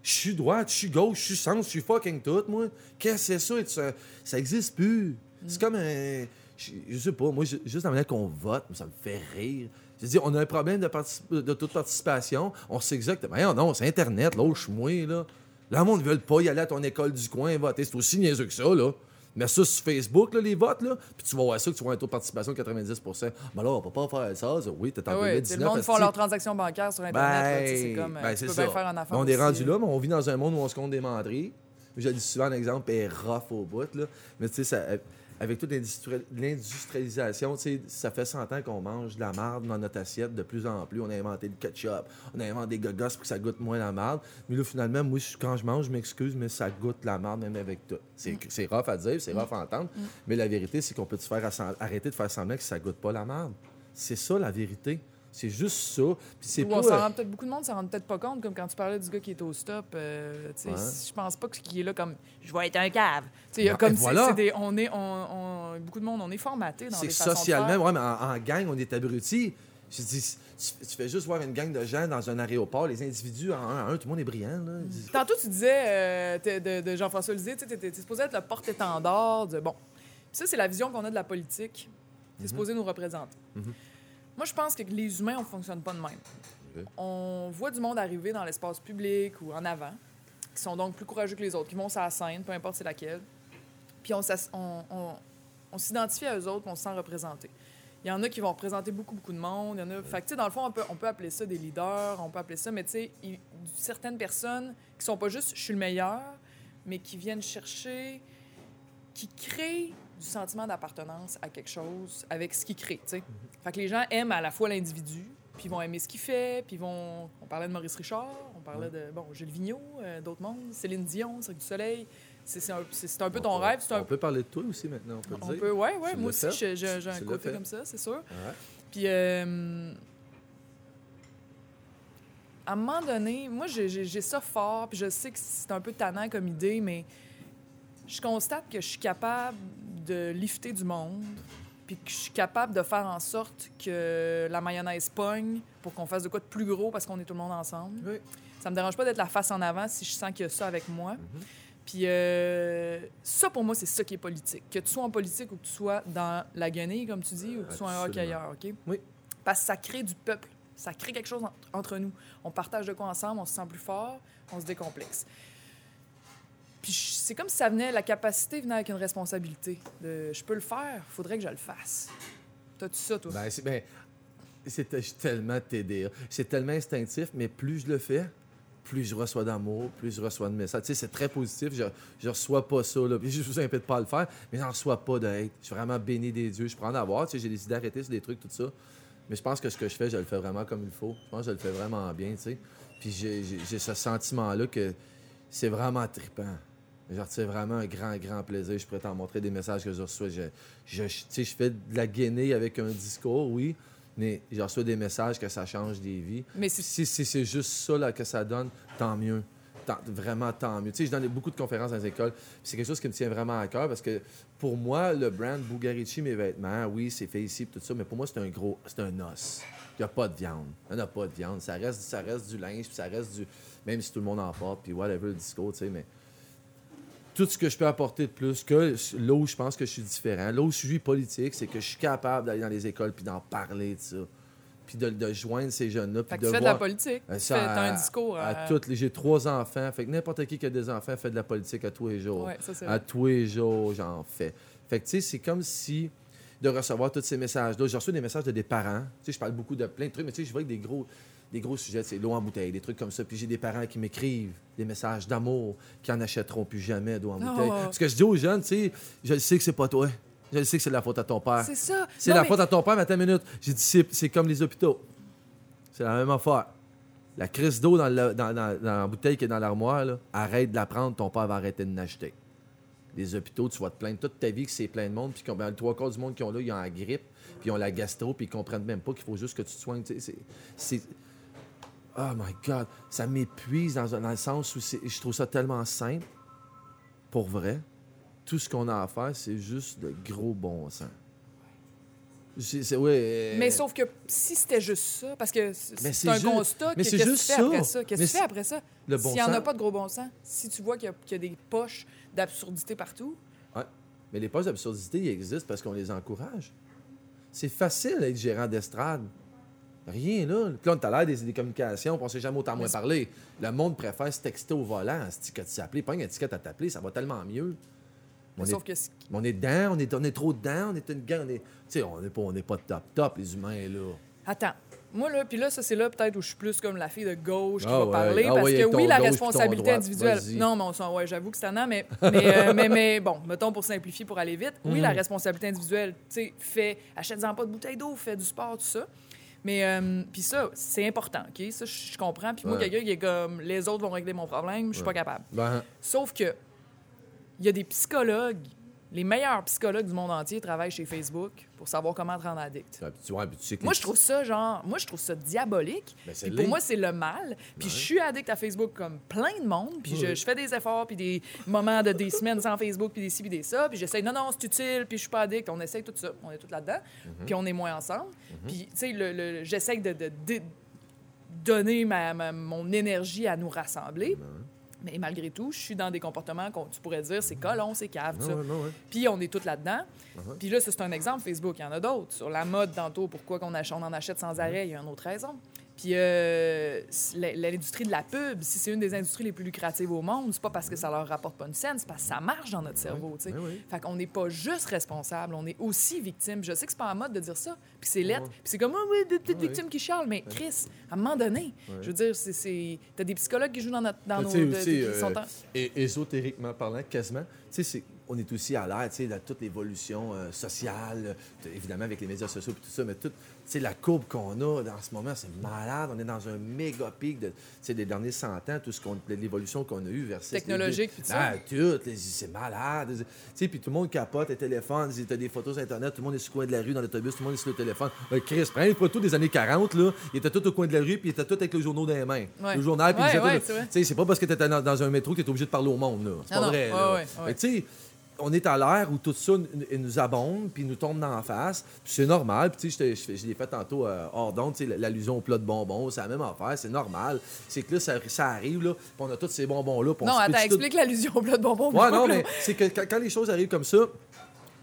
Je suis droite, je suis gauche, je suis centre, je suis fucking tout, moi. Qu'est-ce que c'est ça? Et Ça, existe plus. C'est comme un. Je, je sais pas, moi, ju- juste la manière qu'on vote, ça me fait rire. Je veux dire, on a un problème de, toute participation. On sait exactement. Non, c'est Internet, là, je moi là. Là, le monde ne veut pas y aller à ton école du coin voter. C'est aussi niaiseux que ça, là. Ça sur Facebook, là, les votes, là, puis tu vas voir ça, que tu vois un taux de participation de 90% Ben là, on peut pas faire ça. ça. Oui, t'es en Ah ouais, 2019. le monde font leurs transactions bancaires sur Internet. c'est Ben, comme, euh, ben, tu peux ça. bien faire en affaires on est rendu euh. là, mais on vit dans un monde où on se compte des menteries. Je dis souvent un exemple, est rough au bout, là. Mais tu sais, ça- avec toute l'industri- l'industrialisation, ça fait 100 ans qu'on mange de la marde dans notre assiette de plus en plus. On a inventé le ketchup, on a inventé des gogos pour que ça goûte moins la marde. Mais là, finalement, moi, quand je mange, je m'excuse, mais ça goûte la marde même avec tout. C'est c'est rough à dire, c'est rough à entendre. Mais la vérité, c'est qu'on peut se faire arrêter de faire semblant que ça goûte pas la marde. C'est ça, la vérité. C'est juste ça. Puis c'est on s'en euh, rend peut-être beaucoup de monde s'en rend peut-être pas compte, comme quand tu parlais du gars qui est au stop. euh, Ouais. Je pense pas qu'il est là comme je vais être un cave. Il y a comme voilà. c'est des, on est, on, on- beaucoup de monde, on est formaté dans C'est des façons de socialement, ouais, mais en, en gang, on est abrutis. Je dis, tu, tu fais juste voir une gang de gens dans un aéroport, les individus en un à un, tout le monde est brillant. Là. Tantôt, tu disais euh, de, de Jean-François Lisée, tu étais supposé être le porte-étendard de. Bon. Ça, c'est la vision qu'on a de la politique. C'est Mhm. supposé nous représenter. Moi, je pense que les humains, on fonctionne pas de même. On voit du monde arriver dans l'espace public ou en avant, qui sont donc plus courageux que les autres, qui vont sur la scène, peu importe c'est laquelle. Puis on, on, on- on s'identifie à eux autres, on se sent représenté. Il y en a qui vont représenter beaucoup, beaucoup de monde. Il y en a... Fait que, tu sais, dans le fond, on peut, on peut appeler ça des leaders, on peut appeler ça, mais tu sais, certaines personnes qui sont pas juste « je suis le meilleur », mais qui viennent chercher, qui créent du sentiment d'appartenance à quelque chose avec ce qu'ils créent, tu sais. Fait que les gens aiment à la fois l'individu, puis ils vont aimer ce qu'il fait, puis ils vont... On parlait de Maurice Richard, on parlait de, bon, Gilles Vigneault, euh, d'autres mondes, Céline Dion, Cirque du Soleil. C'est un, un peu ton on peut- rêve, un On peut parler de toi aussi maintenant, on peut on le dire. peut, ouais, ouais. Moi aussi, j'ai un côté comme ça, c'est sûr. Ouais. Puis, euh, à un moment donné, moi, j'ai ça fort, puis je sais que c'est un peu tannant comme idée, mais je constate que je suis capable de lifter du monde, puis que je suis capable de faire en sorte que la mayonnaise pogne pour qu'on fasse de quoi de plus gros parce qu'on est tout le monde ensemble. Oui. Ça me dérange pas d'être la face en avant si je sens qu'il y a ça avec moi. Puis euh, ça, pour moi, c'est ça qui est politique. Que tu sois en politique ou que tu sois dans la guenille, comme tu dis, ou que tu sois un hockeyeur, OK? Oui. Parce que ça crée du peuple. Ça crée quelque chose en- entre nous. On partage de quoi ensemble, on se sent plus fort, on se décomplexe. Puis c'est comme si ça venait, la capacité venait avec une responsabilité. Je peux le faire, faudrait que je le fasse. T'as-tu ça, toi? Ben, c'est ben, tellement TDA. C'est tellement instinctif, mais plus je le fais, plus je reçois d'amour, plus je reçois de messages. Tu sais, c'est très positif. Je, je reçois pas ça. Là. Je vous invite pas à le faire, mais j'en reçois pas de. Je suis vraiment béni des dieux. Je prends en avoir. Tu sais, j'ai décidé d'arrêter sur des trucs, tout ça. Mais je pense que ce que je fais, je le fais vraiment comme il faut. Je pense que je le fais vraiment bien, tu sais. Puis j'ai ce sentiment-là que c'est vraiment trippant. Je retire vraiment un grand, grand plaisir. Je pourrais t'en montrer des messages que je reçois. Je, je, je fais de la gainée avec un discours, oui, mais je reçois des messages que ça change des vies. Mais Si, c'est si c'est juste ça là, que ça donne, tant mieux. Tant- vraiment, tant mieux. Tu sais, je donne beaucoup de conférences dans les écoles. C'est quelque chose qui me tient vraiment à cœur parce que pour moi, le brand Bugarici, mes vêtements, oui, c'est fait ici, tout ça, mais pour moi, c'est un gros, c'est un os. Il n'y a pas de viande. Il n'y a pas de viande. Ça reste, ça reste du linge, puis ça reste du. Même si tout le monde en porte, puis whatever le discours, tu sais, mais tout ce que je peux apporter de plus que là où je pense que je suis différent, là où je suis politique, c'est que je suis capable d'aller dans les écoles puis d'en parler de ça. Puis de, de joindre ces jeunes-là. fait que de tu fais de voir la politique. Euh, Tu ça, fais t'as un à- discours. À, toutes les- J'ai trois enfants. Fait que n'importe qui qui a des enfants fait de la politique à tous les jours. Ouais, ça, à tous les jours, j'en fais. Fait que, tu sais, c'est comme si de recevoir tous ces messages-là. J'ai reçu des messages de des parents. Tu sais, je parle beaucoup de plein de trucs, mais tu sais, je vois que des gros, des gros sujets, c'est l'eau en bouteille, des trucs comme ça. Puis j'ai des parents qui m'écrivent des messages d'amour, qui en achèteront plus jamais d'eau en Oh. bouteille. Ce que je dis aux jeunes, tu sais, je le sais que c'est pas toi. Je le sais que c'est de la faute à ton père. C'est ça. C'est la mais- faute à ton père, mais attends une minute. J'ai dit, c'est, comme les hôpitaux. C'est la même affaire. La crise d'eau dans, dans- dans- dans la bouteille qui est dans l'armoire, là, arrête de la prendre, ton père va arrêter de l'acheter. Les hôpitaux, tu vas te plaindre toute ta vie que c'est plein de monde, puis qu'on- ben, le trois quarts du monde qui ont là, ils ont la grippe, puis ils ont la gastro, puis ils comprennent même pas qu'il faut juste que tu te soignes. c'est- Oh my God! Ça m'épuise dans, le sens où je trouve ça tellement simple, pour vrai. Tout ce qu'on a à faire, c'est juste de gros bon sens. Ouais, euh, Mais sauf que si c'était juste ça, parce que c'est un juste- constat, mais qu'est-ce que tu fais après ça? Qu'est-ce que tu fais après ça? le bon S'il n'y en a pas de gros bon sens, si tu vois qu'il y, y a des poches d'absurdité partout, Ouais. Mais les postes d'absurdité, ils existent parce qu'on les encourage. C'est facile d'être gérant d'estrade. Rien là. Puis là, on l'air des, des communications, puis on sait jamais autant moins parler. Le monde préfère se texter au volant. Que tu s'appelles, pas une étiquette à t'appeler, ça va tellement mieux. On Sauf est- que on est dedans, on est, on est trop dedans, on est une gang, on est. Tu sais, on n'est pas, on est pas top top, les humains, là. Attends. Moi, là, puis là, ça, c'est là peut-être où je suis plus comme la fille de gauche qui Ah va ouais. parler. Ah parce ouais, que oui, la gauche responsabilité individuelle. Non, mais on s'en- ouais, j'avoue que c'est tannant, mais, mais, euh, mais, mais bon, mettons pour simplifier, pour aller vite. Oui, Mm. la responsabilité individuelle, tu sais, fait, achète-en pas de bouteille d'eau, fais du sport, tout ça. Mais, euh, puis ça, c'est important, OK? Ça, je comprends. Puis moi, quelqu'un qui est comme, les autres vont régler mon problème, je suis pas capable. Ben, Sauf que, il y a des psychologues, les meilleurs psychologues du monde entier travaillent chez Facebook pour savoir comment te rendre addict. ben, tu, ouais, puis tu sais que Moi, je trouve ça, genre, moi, je trouve ça diabolique. Ben, Puis pour moi, c'est le mal. Puis je suis addict à Facebook comme plein de monde. Puis je, fais des efforts, puis des moments de des semaines sans Facebook, puis des ci, puis des ça. Puis j'essaye, non, non, c'est utile, puis je suis pas addict. On essaye tout ça. On est tous là-dedans. Mhm. Puis on est moins ensemble. Puis, tu sais, le, le- j'essaye de, de- de donner ma, ma- mon énergie à nous rassembler. Ben Mais malgré tout, je suis dans des comportements qu'on tu pourrais dire c'est colon, c'est cave, tout Non, ça. ouais, non, ouais. Puis on est tous là-dedans. Uh-huh. Puis là, ça, c'est un exemple Facebook. Il y en a d'autres. Sur la mode, tantôt, pourquoi qu'on on en achète sans arrêt, il y a une autre raison. Puis euh, l'industrie de la pub, si c'est une des industries les plus lucratives au monde, c'est pas parce que ça leur rapporte pas une scène, c'est parce que ça marche dans notre cerveau, tu sais. oui, oui. Fait qu'on n'est pas juste responsable, on est aussi victime. Je sais que c'est pas en mode de dire ça, puis c'est lettre, puis c'est comme, ah oui, des petites victimes qui chialent, mais Chris, à un moment donné, je veux dire, c'est-. T'as des psychologues qui jouent dans, notre, dans nos... de- euh, sont en- et ésotériquement parlant, quasiment, tu sais, c'est- on est aussi à l'air, tu sais, de toute l'évolution euh, sociale, euh, évidemment avec les médias sociaux et tout ça, mais toute, tu sais, la courbe qu'on a dans ce moment, c'est malade. On est dans un méga pic de, des derniers 100 ans, tout ce qu'on, l'évolution qu'on a eue vers Technologique, puis tout ça. Ah, tout, les- c'est malade. Tu sais, puis tout le monde capote, les téléphones, t'as des photos sur Internet, tout le monde est sur le coin de la rue, dans l'autobus, tout le monde est sur le téléphone. Euh, Chris, prends une photo des années 40, là, ils étaient tous au coin de la rue, puis ils étaient tous avec le journal dans les mains. Ouais. Le journal, puis Ouais, ouais, c'est vrai. tu sais, c'est pas parce que tu étais dans, dans un métro que tu es obligé de parler au monde, là. C'est pas non. vrai, tu sais, on est à l'ère où tout ça nous, abonde, puis nous tombe dans la face. C'est normal. Puis, tu sais, je, te- je, je l'ai fait tantôt euh, hors d'onde, tu sais, l'allusion au plat de bonbons, c'est la même affaire, c'est normal. C'est que là, ça, ça arrive, là, puis on a tous ces bonbons-là. Non, attends, tout- explique l'allusion au plat de bonbons. Ouais, non, mais c'est que quand, quand les choses arrivent comme ça,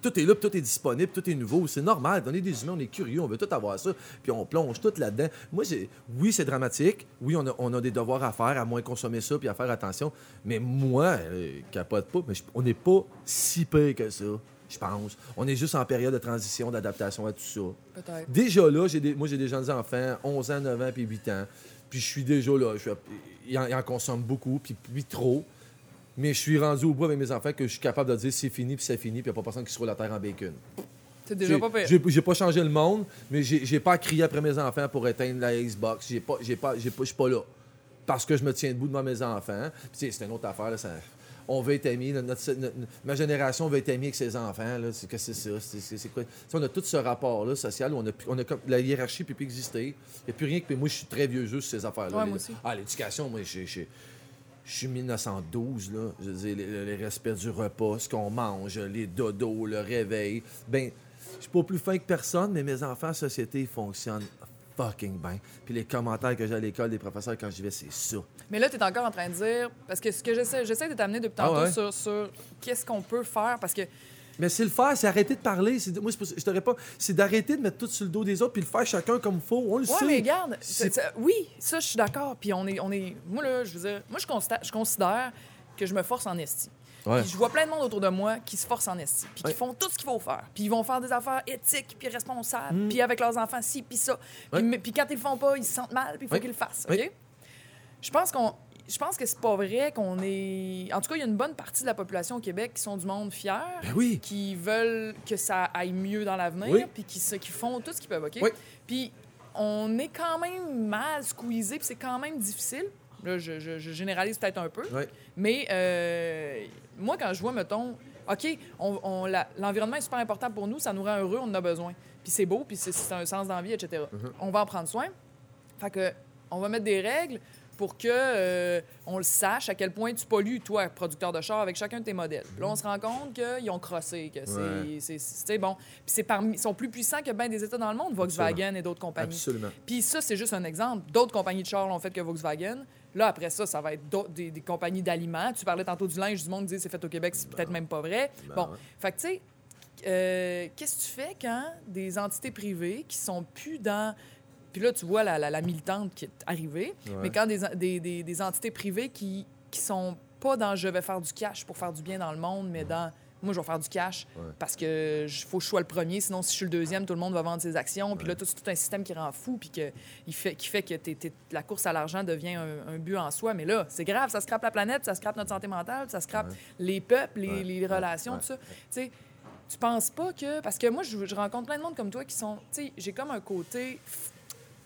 tout est là, tout est disponible, tout est nouveau. C'est normal. On est des humains, on est curieux, on veut tout avoir ça, puis on plonge tout là-dedans. Moi, j'ai- oui, c'est dramatique. Oui, on a, on a des devoirs à faire, à moins consommer ça, puis à faire attention. Mais moi, euh, capote pas, mais je- on n'est pas si pire que ça, je pense. On est juste en période de transition, d'adaptation à tout ça. Peut-être. Déjà là, j'ai des, moi j'ai des jeunes enfants, 11 ans, 9 ans, puis 8 ans. Puis je suis déjà là. Je suis, ils, en, ils en consomment beaucoup, puis, puis trop. Mais je suis rendu au bout avec mes enfants que je suis capable de dire c'est fini, puis c'est fini, puis il n'y a pas personne qui se roule la terre en bacon. C'est déjà pas pire. J'ai pas changé le monde, mais j'ai pas à crier après mes enfants pour éteindre la Xbox. J'ai pas, pas, je suis pas là. Parce que je me tiens debout devant mes enfants. C'est une autre affaire. Là, ça- on veut être amis. Notre- notre- notre- ma génération veut être amie avec ses enfants. C'est que c'est ça. C'est, quoi? On a tout ce rapport-là social où on a, on a comme, la hiérarchie ne peut plus exister. Il n'y a plus rien que. Moi, je suis très vieux jeu sur ces affaires-là. Ouais, Les- moi aussi. Ah, l'éducation, moi, j'ai. Je suis 1912, là. Je veux dire, les, les respects du repas, ce qu'on mange, les dodos, le réveil. Ben, je suis pas plus fin que personne, mais mes enfants en société, ils fonctionnent fucking bien. Puis les commentaires que j'ai à l'école des professeurs quand j'y vais, c'est ça. Mais là, tu es encore en train de dire. Parce que ce que j'essaie, j'essaie de t'amener depuis tantôt Ah ouais? sur, sur qu'est-ce qu'on peut faire. Parce que. Mais c'est le faire, c'est arrêter de parler. C'est, moi, ça- je t'aurais pas. C'est d'arrêter de mettre tout sur le dos des autres puis le faire chacun comme il faut. On le Ouais, sait. mais regarde. C'est- c'est- c'est- oui, ça, je suis d'accord. Puis on est, on est. Moi, là, je veux dire, moi, je considère, je considère que je me force en esti. Ouais. Puis je vois plein de monde autour de moi qui se forcent en esti, puis qui Ouais. font tout ce qu'il faut faire. Puis ils vont faire des affaires éthiques, puis responsables, Mm. puis avec leurs enfants, ci, puis ça. Puis, Ouais. mais- puis quand ils le font pas, ils se sentent mal, puis il faut Ouais. qu'ils le fassent. Je pense qu'on. Je pense que c'est pas vrai qu'on est. En tout cas, il y a une bonne partie de la population au Québec qui sont du monde fier, Ben oui. qui veulent que ça aille mieux dans l'avenir, Oui. puis qui, font tout ce qu'ils peuvent, OK? Oui. Puis on est quand même mal squeezé, puis c'est quand même difficile. Là, je, je- je généralise peut-être un peu. Mais euh, moi, quand je vois, mettons, OK, on, on- la- l'environnement est super important pour nous, ça nous rend heureux, on en a besoin. Puis c'est beau, puis c'est, c'est un sens d'envie, etc. Mm-hmm. On va en prendre soin. Fait que, on va mettre des règles pour que euh, on le sache à quel point tu pollues, toi, producteur de char, avec chacun de tes modèles. Puis là, on se rend compte qu'ils ont crossé, que c'est, Ouais. bon. Puis c'est parmi, ils sont plus puissants que bien des États dans le monde, Volkswagen et d'autres compagnies. Absolument. Puis ça, c'est juste un exemple. D'autres compagnies de chars l'ont fait que Volkswagen. Là, après ça, ça va être des, des compagnies d'aliments. Tu parlais tantôt du linge, du monde dit c'est fait au Québec, c'est peut-être même pas vrai. Ben bon, ouais. fait que tu sais, euh, qu'est-ce que tu fais quand des entités privées qui sont plus dans. Puis là, tu vois la, la- la militante qui est arrivée, Ouais. mais quand des, des- des- des entités privées qui, qui sont pas dans je vais faire du cash pour faire du bien dans le monde, mais dans moi, je vais faire du cash Ouais. parce que faut que je sois le premier. Sinon, si je suis le deuxième, tout le monde va vendre ses actions. Puis là, c'est tout un système qui rend fou, puis que, il fait, qui fait que t'es- t'es- la course à l'argent devient un, un but en soi. Mais là, c'est grave, ça scrape la planète, ça scrape notre santé mentale, ça scrape Ouais. les peuples, les, Ouais. les relations, tout ça. Tu sais, tu penses pas que. Parce que moi, je, je rencontre plein de monde comme toi qui sont. Tu sais, j'ai comme un côté.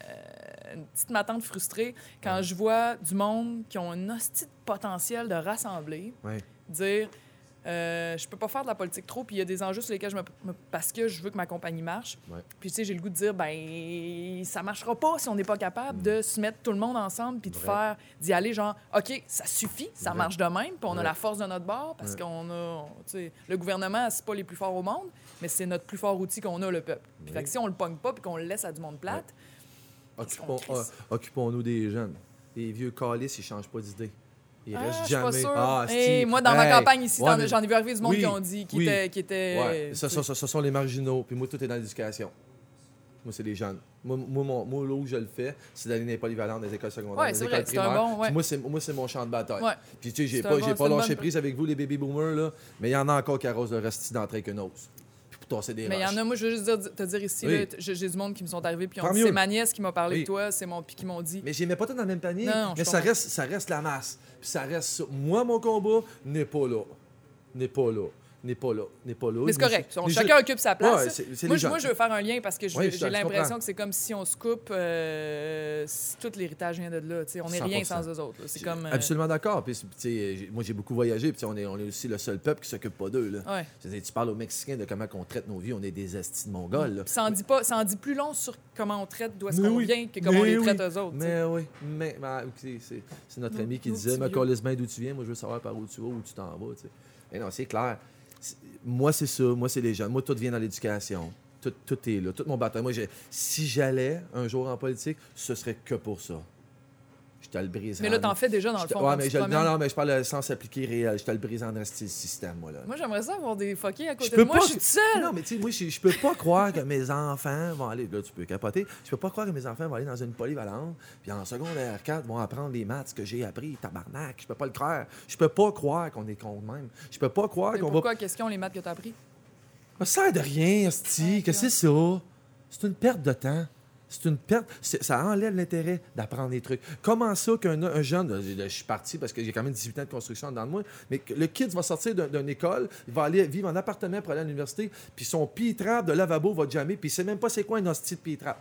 Euh, une petite matante frustrée quand je vois du monde qui ont un hostie de potentiel de rassembler, Ouais. dire euh, je peux pas faire de la politique trop, puis il y a des enjeux sur lesquels je me, me- parce que je veux que ma compagnie marche. Ouais. Puis tu sais, j'ai le goût de dire ben ça marchera pas si on n'est pas capable de se mettre tout le monde ensemble puis de faire d'y aller genre OK, ça suffit, ça marche de même, puis on a la force de notre bord parce qu'on a tu sais, le gouvernement c'est pas les plus forts au monde, mais c'est notre plus fort outil qu'on a le peuple. Puis fait que si on le pogne pas puis qu'on le laisse à du monde plate, Occupons, euh, occupons-nous des jeunes. Les vieux calices, ils changent pas d'idée. Ils Ah, restent jamais. Ah, Hey, moi, dans ma campagne ici, ouais, mais- j'en ai vu arriver du monde Oui, qui ont dit, qui oui. était, qui était Ouais, ça, tu ça, sais, ça, ce sont les marginaux. Puis moi, tout est dans l'éducation. Moi, c'est les jeunes. Moi, moi, mon, moi là où je le fais, c'est d'aller dans les polyvalentes, les écoles secondaires, Ouais, c'est écoles vrai, primaires. bon, ouais. Moi, c'est, moi, c'est mon champ de bataille. Ouais. Puis, tu sais, j'ai pas, j'ai pas lâché bonne- prise avec vous, les baby boomers, là. Mais il y en a encore qui arrosent le resti d'entrée qu'une ose. Tasser des Mais il y en a, moi, je veux juste dire- te dire ici, Oui. j'ai du monde qui me sont arrivés, puis c'est ma nièce qui m'a parlé Oui. de toi, c'est mon, puis qui m'ont dit. Mais je les mets pas tous dans le même panier. Non, mais ça comprends. reste, ça reste la masse. Puis ça reste. Moi, mon combat n'est pas là. N'est pas là. N'est pas là. N'est pas là. Mais c'est correct. On- chacun occupe sa place. Ouais, moi, je, moi, jeunes. je veux faire un lien parce que j'ai l'impression que c'est comme si on se coupe, euh, si tout l'héritage vient de là. on n'est rien 100%. sans eux autres. là. C'est comme. euh, Absolument d'accord. J'ai- moi, j'ai beaucoup voyagé. Puis, on est, on est aussi le seul peuple qui s'occupe pas d'eux. Ouais. Tu parles aux Mexicains de comment on traite nos vies. On est des estis de mongols. ça en dit pas, ça en dit plus long sur comment on traite d'où est-ce qu'on oui. vient que comment on les oui. traite eux autres. Mais oui, mais, mais, ok, c'est notre ami qui disait bien d'où tu viens, moi je veux savoir par où tu vas, où tu t'en vas. Mais non, c'est clair. Moi, c'est ça. Moi, c'est les jeunes. Moi, tout vient dans l'éducation. Tout, tout est là. Tout mon bataille. Moi, si j'allais un jour en politique, ce serait que pour ça. Je te le brise. Mais là, t'en fais déjà dans le fond. Ouais, mais je, non, non, mais je parle le sens appliqué réel. Je te le brise en le système, moi. Là. Moi, j'aimerais ça avoir des fuckés à côté de moi. pas Je suis seule. Non, mais tu sais, moi, je, je peux pas croire que mes enfants vont aller. Là, tu peux capoter. Je peux pas croire que mes enfants vont aller dans une polyvalente, puis en secondaire 4, vont apprendre les maths que j'ai appris, tabarnak. Je peux pas le croire. Je peux pas croire qu'on est con de même. Je peux pas croire qu'on va. pourquoi, question, les maths que t'as appris? Ça sert de rien, Asti. Que c'est ça? C'est une perte de temps. C'est une perte. Ça enlève l'intérêt d'apprendre des trucs. Comment ça qu'un un jeune. Je suis parti parce que j'ai quand même 18 ans de construction dans moi, mais le kid va sortir d'un- d'une école, il va aller vivre en appartement pour aller à l'université, puis son pied-trap de lavabo va jamais, puis il sait même pas c'est quoi un hostie de pied-trap.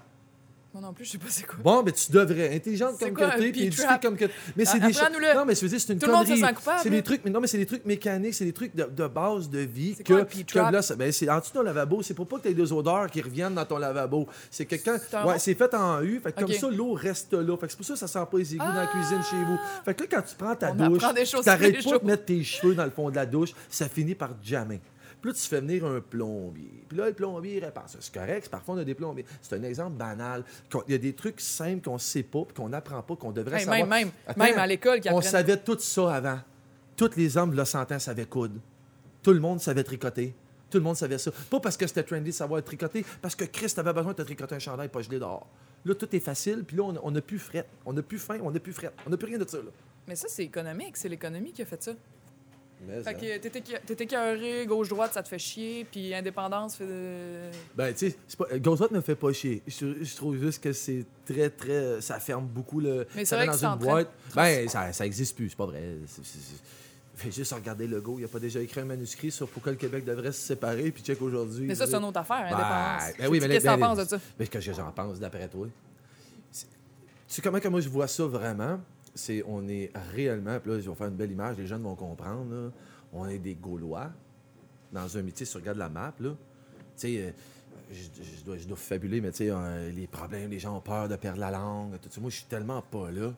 Moi non plus, je sais pas c'est quoi. Bon, mais tu devrais. Intelligente comme quoi que t'es, puis éduquée comme que Mais c'est Ah, des choses. Non, mais je veux dire, c'est une Tout le monde se connerie. sent coupable, C'est des trucs, mais non, mais c'est des trucs mécaniques, c'est des trucs de, de base de vie que, quoi que là, ben, c'est en dessous de ton lavabo. C'est pour pas que tu aies des odeurs qui reviennent dans ton lavabo. C'est que quand. C'est un Ouais, c'est fait en U. Fait que comme ça, l'eau reste là. Fait que c'est pour ça que ça sent pas les égouts dans la Ah! cuisine chez vous. Fait que là, quand tu prends ta On douche, t'arrêtes pas de mettre tes cheveux dans le fond de la douche, ça finit par jammer. Puis là, tu fais venir un plombier. Puis là, le plombier, il répare ça. C'est correct, parfois on a des plombiers. C'est un exemple banal. Il y a des trucs simples qu'on sait pas, puis qu'on n'apprend pas, qu'on devrait Hey, savoir. même, même, Attends, même à l'école, on savait tout ça avant. Tous les hommes, 100 ans, savaient coudre. Tout le monde savait tricoter. Tout le monde savait ça. Pas parce que c'était trendy de savoir tricoter, parce que Christ avait besoin de te tricoter un chandail pas gelé dehors. Là, tout est facile, puis là, on- on n'a plus fret. On n'a plus faim, on n'a plus fret. On n'a plus rien de ça, là. Mais ça, c'est économique. C'est l'économie qui a fait ça. Mais, Fait hein. que t'es écœuré, gauche-droite, ça te fait chier, puis indépendance fait. de- Ben, tu sais, Gonzoite me fait pas chier. Je, je trouve juste que c'est très, très. Ça ferme beaucoup le. Mais c'est ça que dans une boîte. Ben, ça, ça existe plus, c'est pas vrai. Fais juste regarder le go. Il a pas déjà écrit un manuscrit sur pourquoi le Québec devrait se séparer, puis check aujourd'hui. Mais ça, c'est une autre affaire, Ben, indépendance. ben oui, mais Qu'est-ce que t'en ben, penses de ça? Mais qu'est-ce que j'en pense d'après toi? Tu sais comment que moi je vois ça vraiment? C'est on est réellement, puis là, je vais faire une belle image, les jeunes vont comprendre. là. On est des Gaulois dans un métier, si tu regardes la map, là. Tu sais, euh, je, je dois, je dois fabuler, mais tu sais, euh, les problèmes, les gens ont peur de perdre la langue, tout ça. Moi, je suis tellement pas là.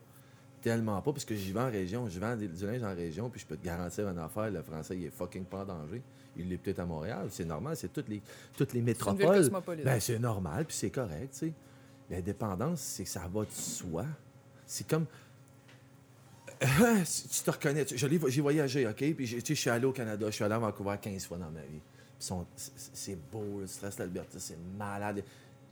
Tellement pas, parce que j'y vais en région, je vends du linge en région, puis je peux te garantir une affaire, le français, il est fucking pas en danger. Il l'est peut-être à Montréal, c'est normal, c'est toutes les, toutes les métropoles. Ben, c'est normal, puis c'est correct, tu sais. L'indépendance, c'est que ça va de soi. C'est comme. Tu te reconnais. tu- je l'ai- J'ai voyagé, OK? Puis j'ai- tu sais, je suis allé au Canada, je suis allé à Vancouver 15 fois dans ma vie. C'est- C'est beau, le stress, l'Alberta, c'est malade.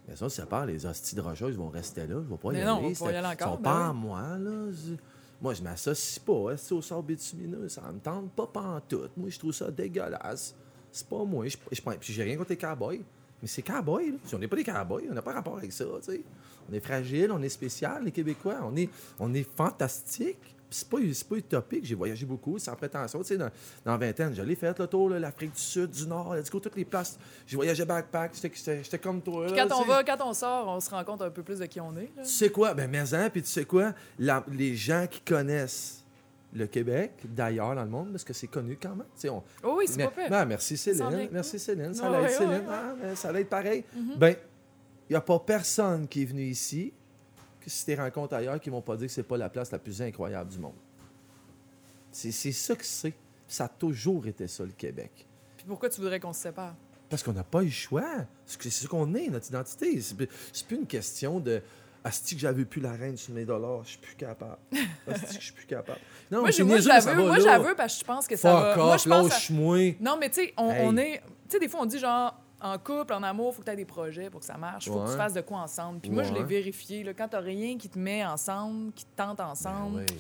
Mais ça, ça part, les hosties de rocheuses vont rester là. Je vais pas y Mais aller. non, on va pas y c'est- aller Ils sont ben pas oui. à moi, là. Je- Moi, je m'associe pas. Est-ce au sort bitumineux? Ça me tente pas pantoute. Moi, je trouve ça dégueulasse. c'est pas moi. Je, je, puis j'ai rien contre les cowboys. Mais c'est cowboys, là. Si on n'est pas des cowboys, on n'a pas rapport avec ça, tu sais. On est fragile, on est spécial, les Québécois. On est, on est fantastique. C'est pas, c'est pas utopique. J'ai voyagé beaucoup, sans prétention. Tu sais, dans, dans la vingtaine, j'allais faire le tour, l'Afrique du Sud, du Nord, let's go, toutes les places. J'ai voyagé backpack, j'étais- comme toi. Là, quand on va, quand on sort, on se rend compte un peu plus de qui on est. là. Tu sais quoi? Ben, mais hein, puis tu sais quoi? La- les gens qui connaissent le Québec, d'ailleurs dans le monde, parce que c'est connu quand même. tu sais, on- Oh oui, c'est pas fait. ben, merci Céline. Merci Céline. Ça l'aide ouais, Céline. Ah, ben, ça l'aide pareil. Mhm. Ben, il n'y a pas personne qui est venu ici si tu rencontres ailleurs qui ne vont pas dire que c'est pas la place la plus incroyable du monde. C'est ça que c'est. Ça a toujours été ça, le Québec. Puis pourquoi tu voudrais qu'on se sépare? Parce qu'on n'a pas eu le choix. C'est ce qu'on est, notre identité. C'est plus- une question de Asti que j'avais plus la reine sur mes dollars, je suis plus capable. Asti que je suis plus capable. Non, moi, je- moi, va moi, j'avoue parce que je pense que ça va. Moi, off, je pense à- lâche-moi. Non, mais tu sais, on, Hey. on est. Tu sais, des fois, on dit genre, en couple, en amour, faut que tu aies des projets pour que ça marche. Faut que tu fasses de quoi ensemble. Puis moi, je l'ai vérifié. Là, quand tu rien qui te met ensemble, qui te tente ensemble, Ben oui.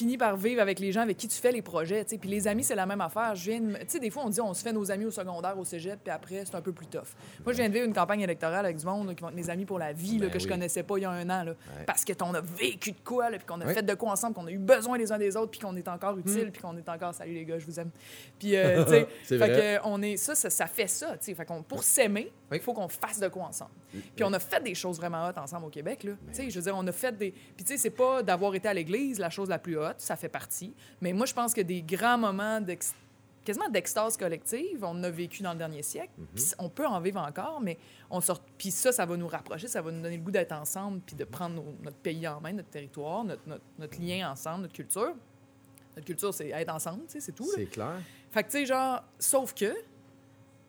Finis par vivre avec les gens avec qui tu fais les projets. tu sais. Puis les amis, c'est la même affaire. Je viens de me- Tu sais, des fois, on dit on se fait nos amis au secondaire, au cégep, puis après, c'est un peu plus tough. Moi, je viens de vivre une campagne électorale avec du monde là, qui vont être mes amis pour la vie, là, Ben que je oui. connaissais pas il y a un an. Là, Ouais. Parce que on a vécu de quoi, puis qu'on a fait de quoi ensemble, qu'on a eu besoin les uns des autres, puis qu'on est encore utile, puis qu'on est encore salut les gars, je vous aime. Puis, euh, tu sais, on est, ça, ça, ça fait ça. tu sais. Fait qu'on, pour s'aimer, il Oui. faut qu'on fasse de quoi ensemble. Puis on a fait des choses vraiment hot ensemble au Québec. Là. Tu sais, Je veux dire, on a fait des. Puis tu sais, c'est pas d'avoir été à l'église la chose la plus haute, ça fait partie. Mais moi, je pense que des grands moments d'ex- quasiment d'extase collective, on a vécu dans le dernier siècle. Puis on peut en vivre encore, mais on sort. Puis ça, ça va nous rapprocher, ça va nous donner le goût d'être ensemble, puis de prendre nos- notre pays en main, notre territoire, notre, notre, notre lien ensemble, notre culture. Notre culture, c'est être ensemble, tu sais, c'est tout. là. C'est clair. Fait que, tu sais, genre, sauf que,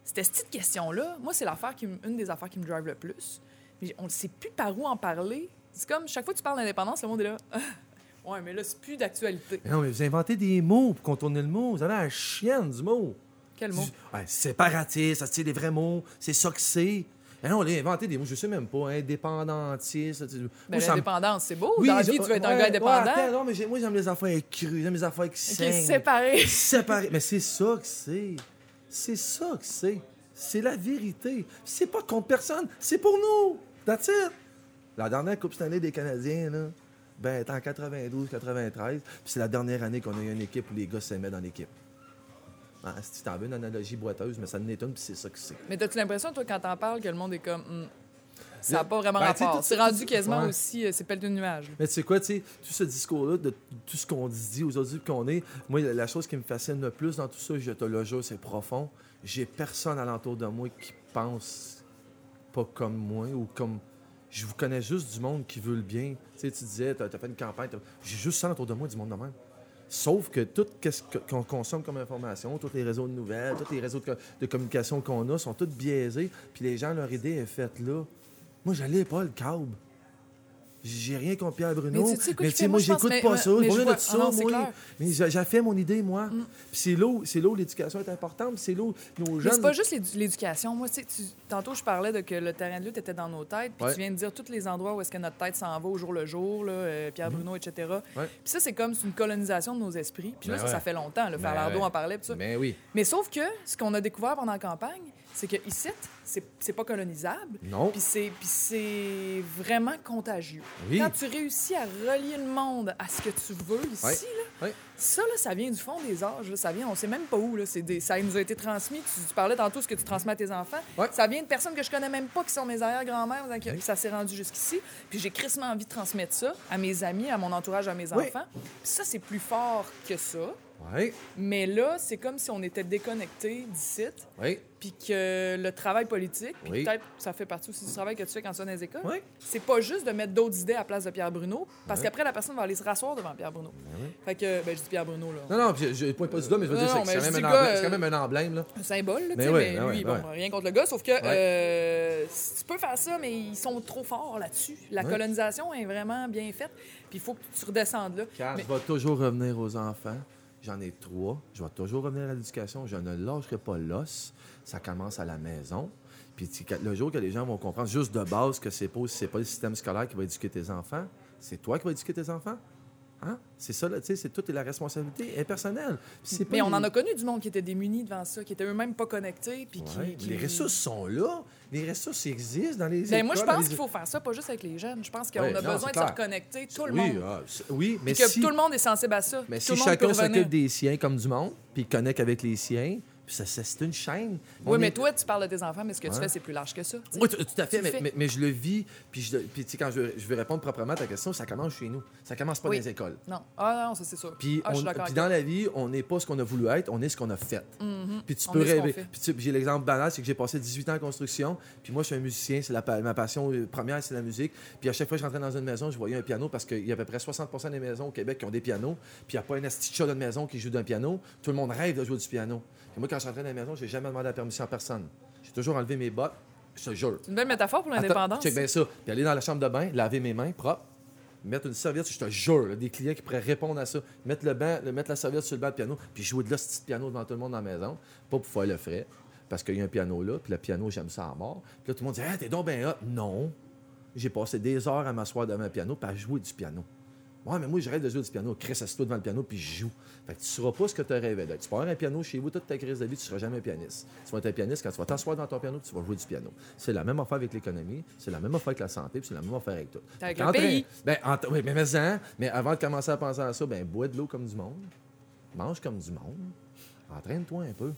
cette petite question-là, moi, c'est l'affaire qui, une des affaires qui me drive le plus. Mais on ne sait plus par où en parler. C'est comme, chaque fois que tu parles d'indépendance, le monde est là. ouais, mais là, c'est plus d'actualité. Non, mais vous inventez des mots pour contourner le mot. Vous avez la chienne du mot. Quel mot? Du- Ouais, séparatiste, ça c'est des vrais mots. C'est ça que c'est. Mais non, on a inventé des mots, je sais même pas. Indépendantiste. Ben, l'indépendance, c'est beau. Oui, Dans la je- vie, tu veux être un gars ouais, indépendant. attends, non, mais moi, j'aime les affaires crues, j'aime les affaires qui qui saignent. est séparé. Séparé. Mais c'est ça que c'est. C'est ça que c'est. C'est la vérité. C'est pas contre personne, c'est pour nous. That's it. La dernière Coupe Stanley des Canadiens, là, ben, en 92-93. Puis c'est la dernière année qu'on a eu une équipe où les gars s'aimaient dans l'équipe. Ah, si t'en veux une analogie boiteuse, mais ça en est une, puis c'est ça que c'est. Mais as-tu l'impression, toi, quand t'en parles, que le monde est comme. Hmm, ça n'a pas vraiment Ben, rapport. C'est rendu quasiment ouais. aussi. euh, c'est pelle de nuage. Mais tu sais quoi, tu sais, tout ce discours-là, de tout ce qu'on dit aujourd'hui qu'on est, moi, la chose qui me fascine le plus dans tout ça, je te le jure, c'est profond. J'ai personne alentour de moi qui pense pas comme moi ou comme. Je vous connais juste du monde qui veut le bien. Tu sais, tu disais, t'as as fait une campagne, j'ai juste ça autour de moi, du monde de même. Sauf que tout ce qu'on consomme comme information, tous les réseaux de nouvelles, tous les réseaux de communication qu'on a sont tous biaisés, puis les gens, leur idée est faite là. Moi, j'allais pas le câble. J'ai rien contre Pierre Bruno. Mais tu sais quoi mais tu sais, moi, j'écoute pas mais- ça. mais je vois- ça, ah non, moi. Mm. Mais j'ai fait mon idée, moi. Puis c'est là, où- l'éducation est importante. C'est là où nos Mais jeunes. c'est pas juste l'édu- l'éducation. Moi, tu sais, tu- tantôt, je parlais de que le terrain de lutte était dans nos têtes. Puis Ouais. tu viens de dire tous les endroits où est-ce que notre tête s'en va au jour le jour, là, euh, Pierre Bruno, etc. Ouais. Puis ça, c'est comme une colonisation de nos esprits. Puis là, Ben ça, fait longtemps. Le Ben Falardeau en parlait. puis ça. Mais oui. Mais sauf que ce qu'on a découvert pendant la campagne, c'est que ici, c'est pas colonisable. Non. Puis c'est puis c'est vraiment contagieux. Oui. Quand tu réussis à relier le monde à ce que tu veux ici, là, ça, là, ça vient du fond des âges. là. Ça vient, on sait même pas où. Là. C'est des- ça nous a été transmis. Tu, tu parlais tantôt ce que tu transmets à tes enfants. Ça vient de personnes que je connais même pas, qui sont mes arrière-grand-mères. Ça s'est rendu jusqu'ici. Puis j'ai crissement envie de transmettre ça à mes amis, à mon entourage, à mes enfants. Puis ça, c'est plus fort que ça. Mais là, c'est comme si on était déconnecté d'ici, Oui. puis que le travail politique, puis Oui. peut-être ça fait partie aussi du travail que tu fais quand tu vas dans les écoles, Oui. c'est pas juste de mettre d'autres idées à la place de Pierre Bruno, parce qu'après, la personne va aller se rasseoir devant Pierre Bruno. Fait que, ben, je dis Pierre Bruno, là. Non, non, je point pas du doigt, mais je veux Non, dire, non, c'est mais quand, même un gars, emblème- c'est euh, quand même un emblème, là. Un symbole, là, Mais sais, ouais, mais ouais, lui, bon, rien contre le gars, sauf que euh, tu peux faire ça, mais ils sont trop forts là-dessus. La colonisation est vraiment bien faite, puis il faut que tu redescendes là. Car Mais- vais toujours revenir aux enfants. J'en ai trois. Je vais toujours revenir à l'éducation. Je ne lâcherai pas l'os. Ça commence à la maison. Puis le jour que les gens vont comprendre juste de base que c'est pas, c'est pas le système scolaire qui va éduquer tes enfants, c'est toi qui vas éduquer tes enfants. Hein? C'est ça, là, tu sais, c'est toute la responsabilité est personnelle. Puis c'est Mais on en a connu du monde qui était démuni devant ça, qui était eux-mêmes pas connectés. Puis qui- Les ressources sont là. Les ressources existent dans les Ben, moi, je pense les- qu'il faut faire ça, pas juste avec les jeunes. Je pense qu'on Ouais, a non, besoin de se reconnecter, tout le oui, monde. ah, oui, mais Puis que si, tout le monde est sensible à ça. mais si chacun s'occupe des siens comme du monde, puis connecte avec les siens, c'est une chaîne. On Oui, mais est- toi, tu parles de tes enfants, mais ce que tu fais, c'est plus large que ça. Oui, tout à fait, Tu mais, fais. mais- mais je le vis, puis, je, puis tu sais, quand je, je veux répondre proprement à ta question, ça commence chez nous. Ça commence pas Oui. dans les écoles. Non. Ah non, ça, c'est sûr. Puis, ah, on- puis dans la vie, on n'est pas ce qu'on a voulu être, on est ce qu'on a fait. Mhm. Puis tu On peux rêver. Puis j'ai l'exemple banal, c'est que j'ai passé 18 ans en construction. Puis moi, je suis un musicien, c'est ma passion euh, première, c'est la musique. Puis à chaque fois que je rentrais dans une maison, je voyais un piano parce qu'il y a à peu près 60 des maisons au Québec qui ont des pianos. Puis il n'y a pas un asti de chat dans une maison qui joue d'un piano. Tout le monde rêve de jouer du piano. Moi, quand je rentrais dans la maison, j'ai jamais demandé la permission à personne. J'ai toujours enlevé mes bottes. Je te jure. C'est une belle métaphore pour l'indépendance. Check bien ça. Puis aller dans la chambre de bain, laver mes mains propres, mettre une serviette, je te jure, là, des clients qui pourraient répondre à ça, mettre le banc, mettre la serviette sur le banc de piano, puis jouer de là ce petit piano devant tout le monde dans la maison, pas pour faire le frais, parce qu'il y a un piano là, puis le piano, j'aime ça à mort. Puis là, tout le monde dit Ah, t'es donc bien hot. Non. J'ai passé des heures à m'asseoir devant un piano, puis à jouer du piano. Ouais, mais moi, je rêve de jouer du piano. Chris, assis-toi devant le piano, puis je joue. Fait que tu ne sauras pas ce que tu rêvé d'être. Tu peux avoir un piano chez vous toute ta crise de vie, tu ne seras jamais un pianiste. Tu vas être un pianiste quand tu vas t'asseoir dans ton piano, puis tu vas jouer du piano. C'est la même affaire avec l'économie, c'est la même affaire avec la santé, puis c'est la même affaire avec tout. Avec le pays. Ben, oui, mais, mais, hein, mais avant de commencer à penser à ça, ben, bois de l'eau comme du monde, mange comme du monde, entraîne-toi un peu,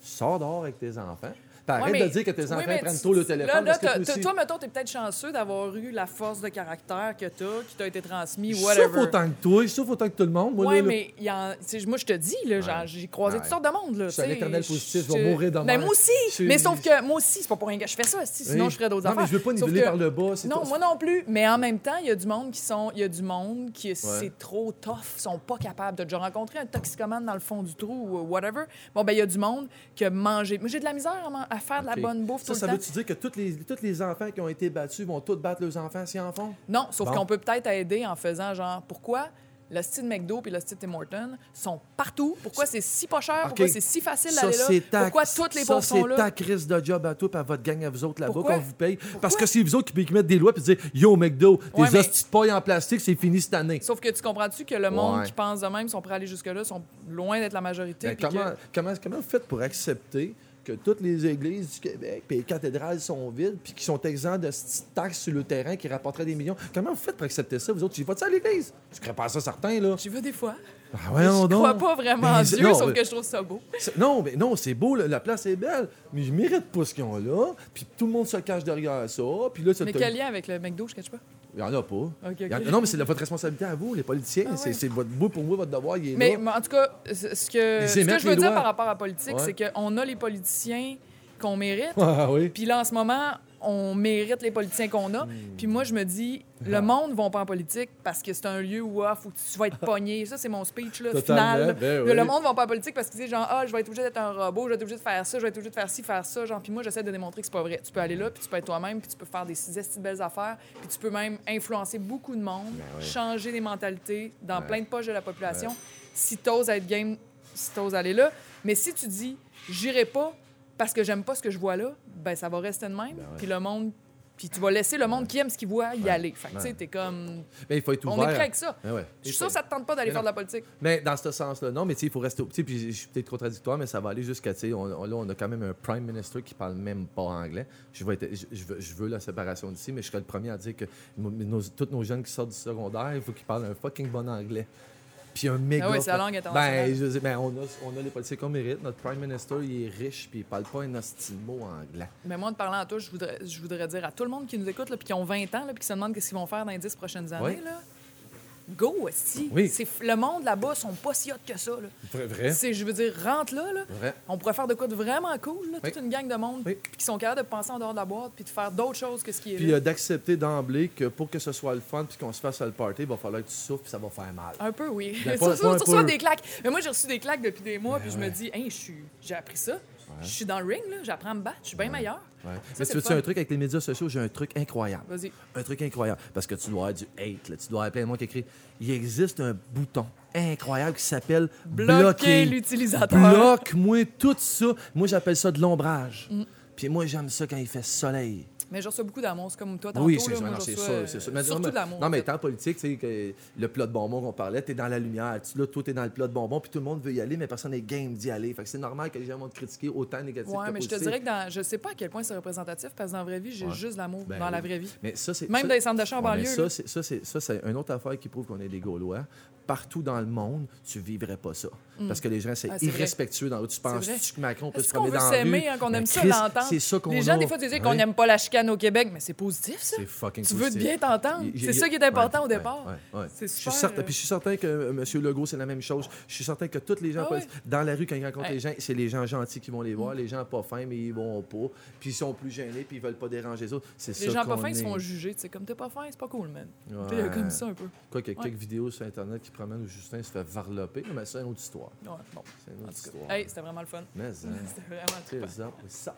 sors dehors avec tes enfants. Ouais, mais- de dire que tes oui, enfants mais prennent tôt le Là, téléphone. là, parce que toi t'as- aussi- toi, mettons, t'es peut-être chanceux d'avoir eu la force de caractère que t'as, qui t'a été transmis, Je whatever. souffre autant que toi, souffre autant que tout le monde. Moi, ouais, là, là. mais y en- moi, je te dis, là, genre, j'ai croisé toutes sortes de monde. Là, suis un éternel positif, je vais mourir de Ben, même. moi aussi. Mais sauf que moi aussi, c'est pas pour rien que je fais ça. si, Sinon, Oui. je ferais d'autres Non, affaires. mais je veux pas Sauf niveler par le bas. c'est Non, moi non plus. Mais en même temps, il y a du monde qui sont. Il y a du monde qui c'est trop tough, sont pas capables. T'as déjà rencontré un toxicomane dans le fond du trou ou whatever. Bon, ben il y a du monde qui a mangé. Moi, j'ai de la misère à, à faire de la bonne bouffe Ça, tout ça le temps. veut-tu dire que tous les, tous les enfants qui ont été battus vont tous battre leurs enfants s'ils en font? Non, sauf Bon. qu'on peut peut-être aider en faisant genre pourquoi le style McDo et le style Tim Hortons sont partout? Pourquoi c'est si pas cher? Pourquoi c'est si facile d'aller là? c'est ta, Pourquoi toutes les pauvres sont c'est là? ta crise de job à toi et à votre gang à vous autres là-bas qu'on vous paye. Parce que c'est vous autres qui, qui mettent des lois et dire Yo, McDo, tes Ouais, mais- hosties de paille en plastique, c'est fini cette année. Sauf que tu comprends-tu que le monde Ouais. qui pense de même sont prêts à aller jusque-là, sont loin d'être la majorité. Ben, puis que- comment, comment, comment vous faites pour accepter que toutes les églises du Québec et les cathédrales sont vides puis qu'ils sont exempts de cette taxe sur le terrain qui rapporterait des millions? Comment vous faites pour accepter ça? Vous autres, tu vas-tu à l'église? Tu ne pas ça, certain, là? J'y vais des fois. Ah, voyons je donc. crois pas vraiment en Dieu, non, sauf que je trouve ça beau. Non, mais non, c'est beau, là, la place est belle, mais je mérite pas ce qu'ils ont là. Puis tout le monde se cache derrière ça. Puis là, Mais quel lien avec le McDo, je cache pas? Il y en a pas. En-. Non, mais c'est de votre responsabilité à vous, les politiciens. Ah C'est ouais. c'est votre bout pour moi, votre devoir, il est Mais, là. mais en tout cas, ce que, ce je veux dire par rapport à la politique, Ouais. c'est qu'on a les politiciens qu'on mérite. Ah oui. Puis là, en ce moment, on mérite les politiciens qu'on a. Puis moi, je me dis, le Ah. monde ne va pas en politique parce que c'est un lieu où il faut que tu vas être pogné. Ça, c'est mon speech là, final. ben Le monde ne va pas en politique parce qu'ils disent genre, ah, je vais être obligé d'être un robot, je vais être obligé de faire ça, je vais être obligé de faire ci, faire ça. Genre, puis moi, j'essaie de démontrer que c'est pas vrai. Tu peux aller là, puis tu peux être toi-même, puis tu peux faire des de belles affaires, puis tu peux même influencer beaucoup de monde, Ben oui. changer des mentalités dans plein de poches de la population. Si t'oses être game, si t'oses aller là. Mais si tu dis, j'irai pas parce que j'aime pas ce que je vois là, ben ça va rester de même. Ben ouais. Puis le monde, puis tu vas laisser le monde qui aime ce qu'il voit y aller. Fait que tu sais, t'es comme, Mais il faut être on ouvert. est prêt avec ça. Ben ouais. Je suis sûr que ça te tente pas d'aller faire de la politique. Mais dans ce sens-là, non, mais tu sais, il faut rester. Tu sais, puis je suis peut-être contradictoire, mais ça va aller jusqu'à. Tu sais, on, on- là, on a quand même un prime minister qui parle même pas anglais. Je, vais être- je, je veux, je veux la séparation d'ici, mais je serais le premier à dire que nos- tous nos jeunes qui sortent du secondaire, il faut qu'ils parlent un fucking bon anglais. Puis un méga. Ah oui, c'est la langue internationale. Ben, je veux dire, ben, on, a, on a les politiciens qu'on mérite. Notre prime minister, il est riche, puis il parle pas un hostie de mot anglais. Mais moi, en te parlant à toi, je voudrais, je voudrais dire à tout le monde qui nous écoute, là, puis qui ont 20 ans, là, puis qui se demandent qu'est-ce qu'ils vont faire dans les 10 prochaines années, là. Go, aussi. Oui. Le monde là-bas sont pas si hot que ça. Là. Vrai? C'est, je veux dire, rentre là, là. Vrai. On pourrait faire de quoi de vraiment cool, là, toute une gang de monde, Oui. qui sont capables de penser en dehors de la boîte, puis de faire d'autres choses que ce qui est Puis euh, d'accepter d'emblée que pour que ce soit le fun, puis qu'on se fasse le party, il va falloir que tu souffres, puis ça va faire mal. Un peu, oui. Ben, Tu pas- reçois- des claques. Mais moi, j'ai reçu des claques depuis des mois, puis je me dis, hey, j'ai appris ça. Je suis dans le ring, là, j'apprends à me battre, je suis bien meilleur. Ouais. Ça, Mais tu le veux-tu fun. un truc avec les médias sociaux? J'ai un truc incroyable. Vas-y. Un truc incroyable. Parce que tu dois avoir du hate, là. tu dois avoir plein de monde qui écrit. Il existe un bouton incroyable qui s'appelle Bloquer bloquer. l'utilisateur. Bloque-moi tout ça. Moi, j'appelle ça de l'ombrage. Mm. Puis moi, j'aime ça quand il fait soleil. Mais je reçois beaucoup d'amour. C'est comme toi, tantôt. Oui, c'est je c'est sûr, euh, c'est. Mais Surtout non, de l'amour. Non, mais étant politique, tu sais, que le plat de bonbons qu'on parlait, t'es dans la lumière. Tu, là, toi, t'es dans le plat de bonbons, puis tout le monde veut y aller, mais personne n'est game d'y aller. Fait que c'est normal que les gens vont te critiquer autant négatif Ouais, que mais je te dirais que dans, je sais pas à quel point c'est représentatif parce que dans la vraie vie, j'ai Ouais. juste l'amour Ben dans la vraie vie. Mais ça, c'est. Même ça- dans les centres d'achat en banlieue. ça, c'est, ça, c'est, ça, c'est une autre affaire qui prouve qu'on est des Gaulois. Partout dans le monde, tu vivrais pas ça. Parce que les gens, c'est Ah, c'est vrai. irrespectueux dans Tu penses que Macron peut se qu'on promener dans la rue? hein, qu'on Ben, aime ça Chris, l'entendre? C'est ça qu'on Les gens, des fois, disent qu'on Ouais. n'aime pas la chicane au Québec, mais c'est positif, ça. C'est fucking Tu veux positif. bien t'entendre. C'est ça qui est important ouais, au départ. ouais, ouais. C'est Je suis super, certain, euh, puis je suis certain que euh, M. Legault, c'est la même chose. Je suis certain que tous les gens, Ah dans la rue, quand ils rencontrent. Mm. les gens, c'est les gens gentils qui vont les voir, les gens pas fins, mais ils vont pas. Puis ils sont plus gênés, puis ils veulent pas déranger les autres. C'est ça Les gens pas fins ils se font juger. Tu sais, comme t'es pas fin, c'est pas cool, man. Sais, comme ça un peu. Quoi qu'il y a quelques vidéos sur Internet qui promènent où Justin se fait varloper, mais c'est une autre histoire. Ouais, bon. C'est une autre histoire. hey, c'était vraiment le fun. Mais, hein, C'était vraiment c'est c'est ça.